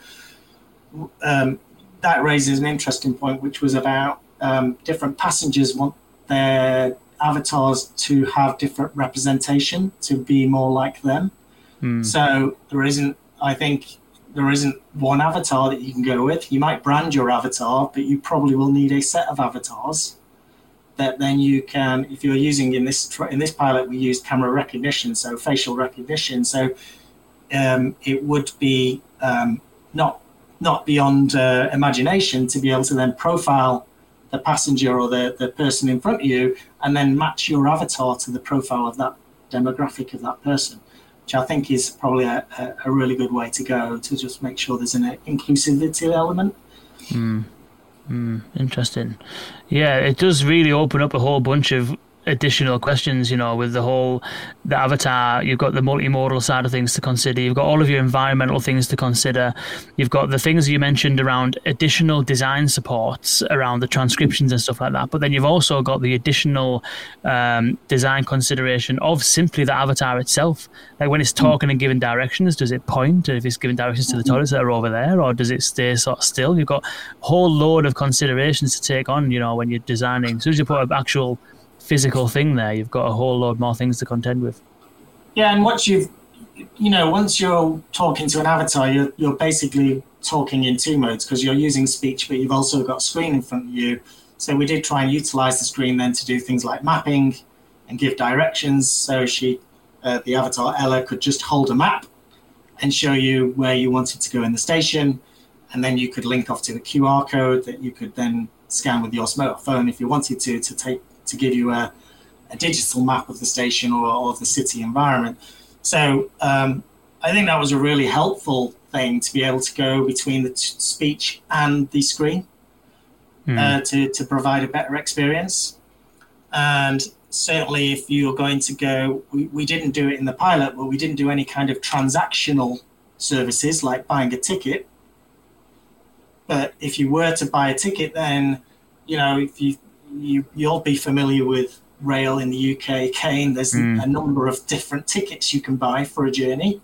Speaker 2: um, that raises an interesting point, which was about um, different passengers want their avatars to have different representation to be more like them. Mm. So there isn't, I think, there isn't one avatar that you can go with. You might brand your avatar, but you probably will need a set of avatars that then you can, if you're using in this in this pilot, we used camera recognition, so facial recognition. So um, it would be um, not not beyond uh, imagination to be able to then profile the passenger or the, the person in front of you and then match your avatar to the profile of that demographic of that person which I think is probably a, a, really good way to go to just make sure there's an inclusivity element.
Speaker 1: Mm. Mm, interesting. Yeah, it does really open up a whole bunch of additional questions, you know, with the whole the avatar, you've got the multimodal side of things to consider, you've got all of your environmental things to consider, you've got the things you mentioned around additional design supports around the transcriptions and stuff like that. But then you've also got the additional um, design consideration of simply the avatar itself. Like when it's hmm. talking and giving directions, does it point? If it's giving directions to the toilets that are over there, or does it stay sort of still? You've got a whole load of considerations to take on, you know, when you're designing. As soon as you put an actual physical thing there, you've got a whole load more things to contend with.
Speaker 2: Yeah, and once you've, you know, once you're talking to an avatar, you're, you're basically talking in two modes because you're using speech, but you've also got a screen in front of you. So we did try and utilize the screen then to do things like mapping and give directions. So she, uh, the avatar Ella, could just hold a map and show you where you wanted to go in the station, and then you could link off to the QR code that you could then scan with your smartphone if you wanted to to take to give you a, a digital map of the station or, or of the city environment. So um, I think that was a really helpful thing to be able to go between the t- speech and the screen mm. uh, to, to provide a better experience. And certainly, if you're going to go, we, we didn't do it in the pilot, but we didn't do any kind of transactional services like buying a ticket. But if you were to buy a ticket, then you know if you you you'll be familiar with rail in the UK, Kane. There's mm. a number of different tickets you can buy for a journey.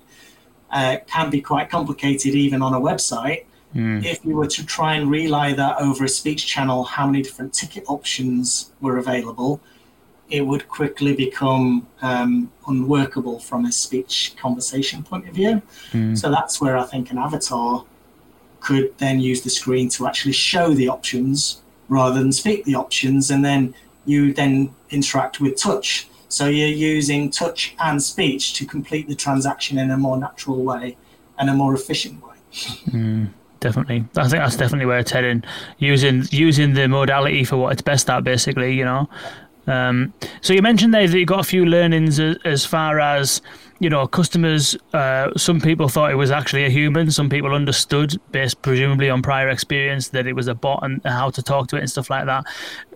Speaker 2: Uh, can be quite complicated even on a website. Mm. If you were to try and relay that over a speech channel, how many different ticket options were available, it would quickly become um, unworkable from a speech conversation point of view. Mm. So that's where I think an avatar could then use the screen to actually show the options rather than speak the options and then you then interact with touch. So you're using touch and speech to complete the transaction in a more natural way and a more efficient way.
Speaker 1: Mm, definitely, I think that's definitely where it's heading. Using using the modality for what it's best at, basically, you know. Um, so you mentioned there that you got a few learnings as, far as you know, customers, uh, some people thought it was actually a human. Some people understood, based presumably on prior experience, that it was a bot and how to talk to it and stuff like that.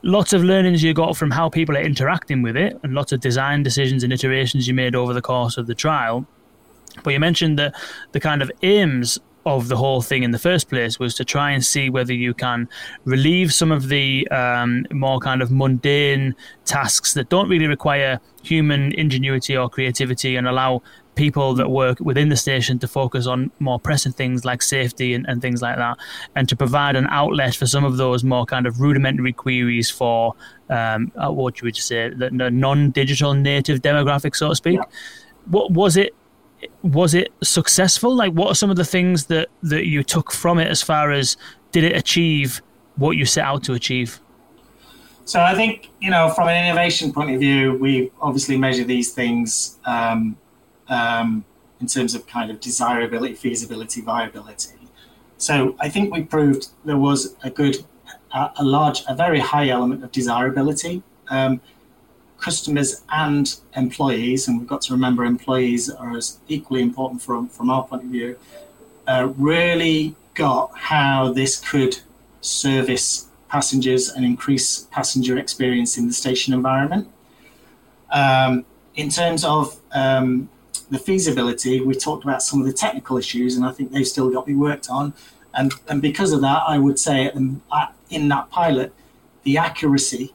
Speaker 1: Lots of learnings you got from how people are interacting with it, and lots of design decisions and iterations you made over the course of the trial. But you mentioned that the kind of aims of the whole thing in the first place was to try and see whether you can relieve some of the um, more kind of mundane tasks that don't really require human ingenuity or creativity and allow people that work within the station to focus on more pressing things like safety and, and things like that, and to provide an outlet for some of those more kind of rudimentary queries for um, uh, what you would say the, the non-digital native demographic, so to speak. Yeah. What was it? Was it successful? Like, what are some of the things that that you took from it as far as did it achieve what you set out to achieve?
Speaker 2: So I think you know, from an innovation point of view, we obviously measure these things um, um, in terms of kind of desirability, feasibility, viability. So I think we proved there was a good, a, a large, a very high element of desirability. Um, customers and employees, and we've got to remember employees are as equally important from, from our point of view, uh, really got how this could service passengers and increase passenger experience in the station environment. Um, in terms of um, the feasibility, we talked about some of the technical issues, and I think they've still got to be worked on. And, and because of that, I would say in that pilot, the accuracy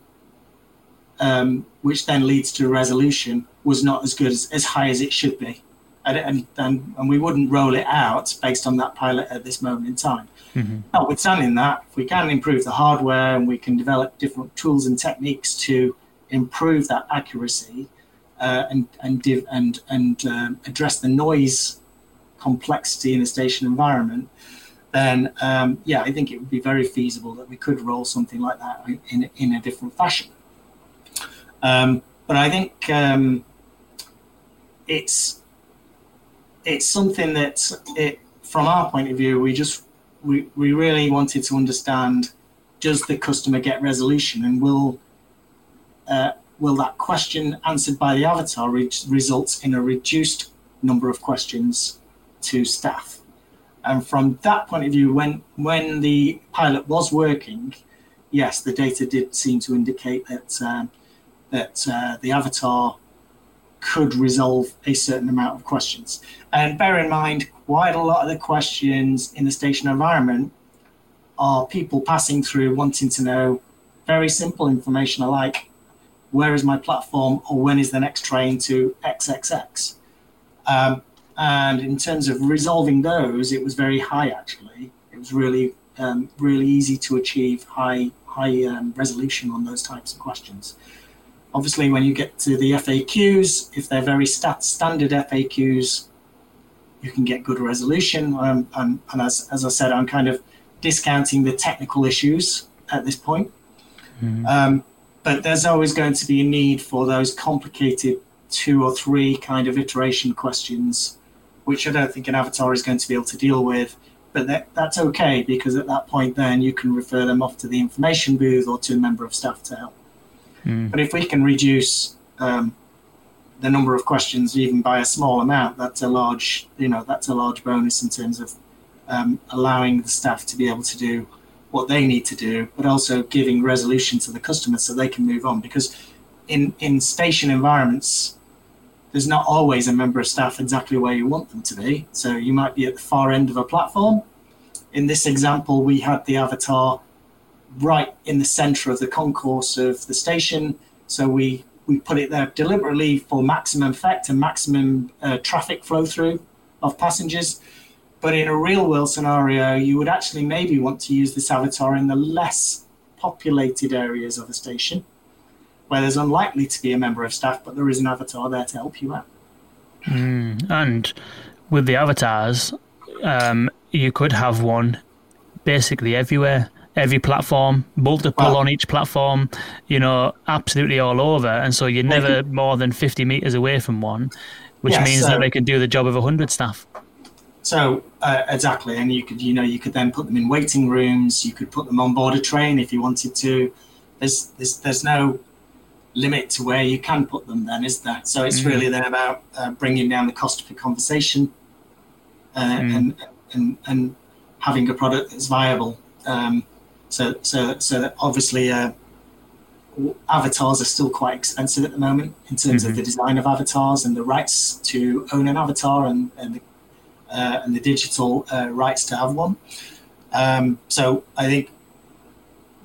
Speaker 2: um, which then leads to a resolution, was not as good as, as high as it should be. and, and, and we wouldn't roll it out based on that pilot at this moment in time.
Speaker 1: Mm-hmm.
Speaker 2: Notwithstanding that, if we can improve the hardware and we can develop different tools and techniques to improve that accuracy uh, and and div- and and um, address the noise complexity in a station environment, then um, yeah, I think it would be very feasible that we could roll something like that in in a different fashion. Um, but I think um, it's it's something that it from our point of view we just we, we really wanted to understand does the customer get resolution? And will uh, will that question answered by the avatar re- results in a reduced number of questions to staff? And from that point of view when when the pilot was working yes the data did seem to indicate that um, that uh, the avatar could resolve a certain amount of questions. And bear in mind, quite a lot of the questions in the station environment are people passing through wanting to know very simple information like where is my platform or when is the next train to XXX. Um, and in terms of resolving those, it was very high actually. It was really, um, really easy to achieve high, high um, resolution on those types of questions. Obviously, when you get to the FAQs, if they're very stat- standard FAQs, you can get good resolution. Um, and, and as, as I said, I'm kind of discounting the technical issues at this point.
Speaker 1: Mm-hmm.
Speaker 2: Um, but there's always going to be a need for those complicated two or three kind of iteration questions, which I don't think an avatar is going to be able to deal with. But that, that's okay because at that point, then you can refer them off to the information booth or to a member of staff to help.
Speaker 1: Mm.
Speaker 2: But if we can reduce um, the number of questions even by a small amount, that's a large, you know, that's a large bonus in terms of um, allowing the staff to be able to do what they need to do, but also giving resolution to the customer so they can move on. Because in in station environments, there's not always a member of staff exactly where you want them to be. So you might be at the far end of a platform. In this example, we had the avatar right in the center of the concourse of the station. So we, we put it there deliberately for maximum effect and maximum uh, traffic flow through of passengers. But in a real world scenario, you would actually maybe want to use this avatar in the less populated areas of the station where there's unlikely to be a member of staff, but there is an avatar there to help you out.
Speaker 1: Mm. And with the avatars, um, you could have one basically everywhere every platform, multiple wow. on each platform, you know, absolutely all over. And so you're never more than 50 meters away from one, which yeah, means so, that they can do the job of 100 staff.
Speaker 2: So uh, exactly, and you could, you know, you could then put them in waiting rooms. You could put them on board a train if you wanted to. There's, there's, there's no limit to where you can put them. Then is there? So it's mm. really then about uh, bringing down the cost per conversation, uh, mm. and and and having a product that's viable. Um, so, so, so obviously, uh, avatars are still quite expensive at the moment in terms mm-hmm. of the design of avatars and the rights to own an avatar and and the, uh, and the digital uh, rights to have one. Um, so, I think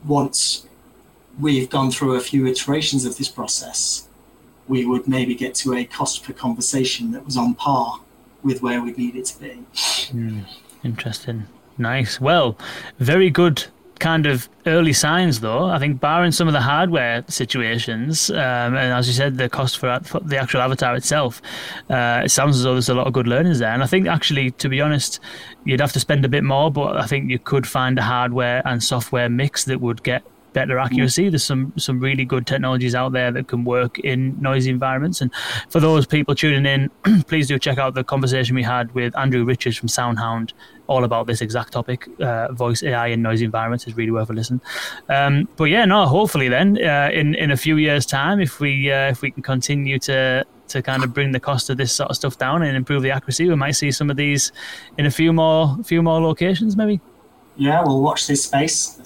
Speaker 2: once we've gone through a few iterations of this process, we would maybe get to a cost per conversation that was on par with where we need it to be.
Speaker 1: Mm, interesting. Nice. Well, very good kind of early signs, though. I think, barring some of the hardware situations, um, and as you said, the cost for, for the actual avatar itself, uh, it sounds as though there's a lot of good learnings there. And I think, actually, to be honest, you'd have to spend a bit more, but I think you could find a hardware and software mix that would get better accuracy. There's some some really good technologies out there that can work in noisy environments. And for those people tuning in, please do check out the conversation we had with Andrew Richards from SoundHound, all about this exact topic. Uh, voice AI in noisy environments is really worth a listen. Um, but yeah, no, hopefully then uh, in in a few years' time, if we uh, if we can continue to to kind of bring the cost of this sort of stuff down and improve the accuracy, we might see some of these in a few more few more locations, maybe
Speaker 2: yeah, we'll watch this space.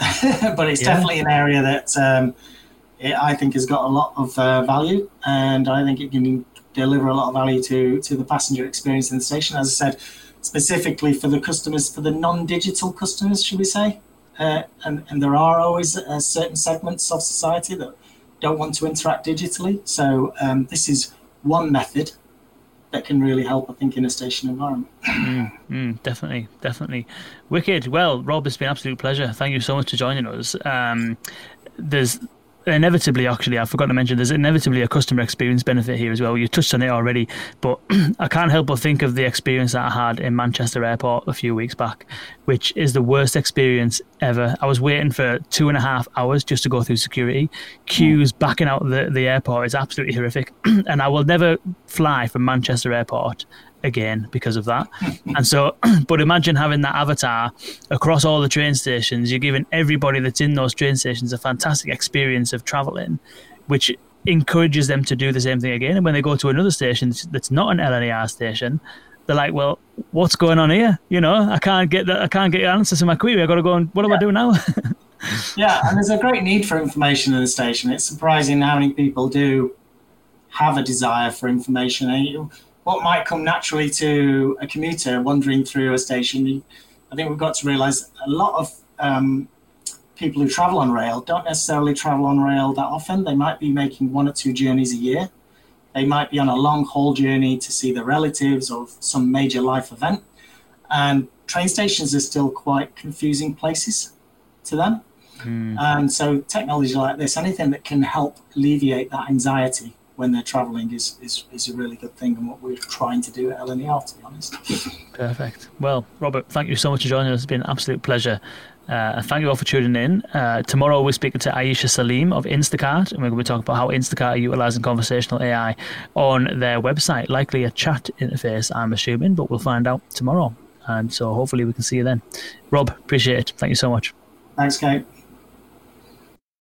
Speaker 2: but it's yeah. definitely an area that um, it, I think has got a lot of uh, value, and I think it can deliver a lot of value to to the passenger experience in the station. As I said, specifically for the customers, for the non-digital customers, should we say? Uh, and and there are always uh, certain segments of society that don't want to interact digitally. So um, this is one method that can really help, I think, in a station environment.
Speaker 1: mm, mm, definitely, definitely. Wicked. Well, Rob, it's been an absolute pleasure. Thank you so much for joining us. Um, there's inevitably, actually, I forgot to mention, there's inevitably a customer experience benefit here as well. You touched on it already, but I can't help but think of the experience that I had in Manchester Airport a few weeks back, which is the worst experience ever. I was waiting for two and a half hours just to go through security. Queues backing out the, the airport is absolutely horrific. and I will never fly from Manchester Airport again because of that. Mm-hmm. and so, but imagine having that avatar across all the train stations. You're giving everybody that's in those train stations a fantastic experience of traveling, which encourages them to do the same thing again. And when they go to another station that's not an LNER station, they're like, "Well, what's going on here? You know, I can't get that. I can't get answers to my query. I got to go and what do yeah. I do now?"
Speaker 2: yeah, and there's a great need for information in the station. It's surprising how many people do have a desire for information what might come naturally to a commuter wandering through a station, I think we've got to realise a lot of um, people who travel on rail don't necessarily travel on rail that often. They might be making one or two journeys a year. They might be on a long haul journey to see their relatives or some major life event. And train stations are still quite confusing places to them. Mm. And so, technology like this, anything that can help alleviate that anxiety when they're traveling is, is, is a really good thing and what we're trying to do at LNER, to be honest.
Speaker 1: Perfect. Well, Robert, thank you so much for joining us. It's been an absolute pleasure. Uh, thank you all for tuning in. Uh, tomorrow we're speaking to Aisha Salim of Instacart, and we're going to be talking about how Instacart are utilizing conversational AI on their website. Likely a chat interface, I'm assuming, but we'll find out tomorrow. And so hopefully we can see you then. Rob, appreciate it. Thank you so much.
Speaker 2: Thanks, Kane.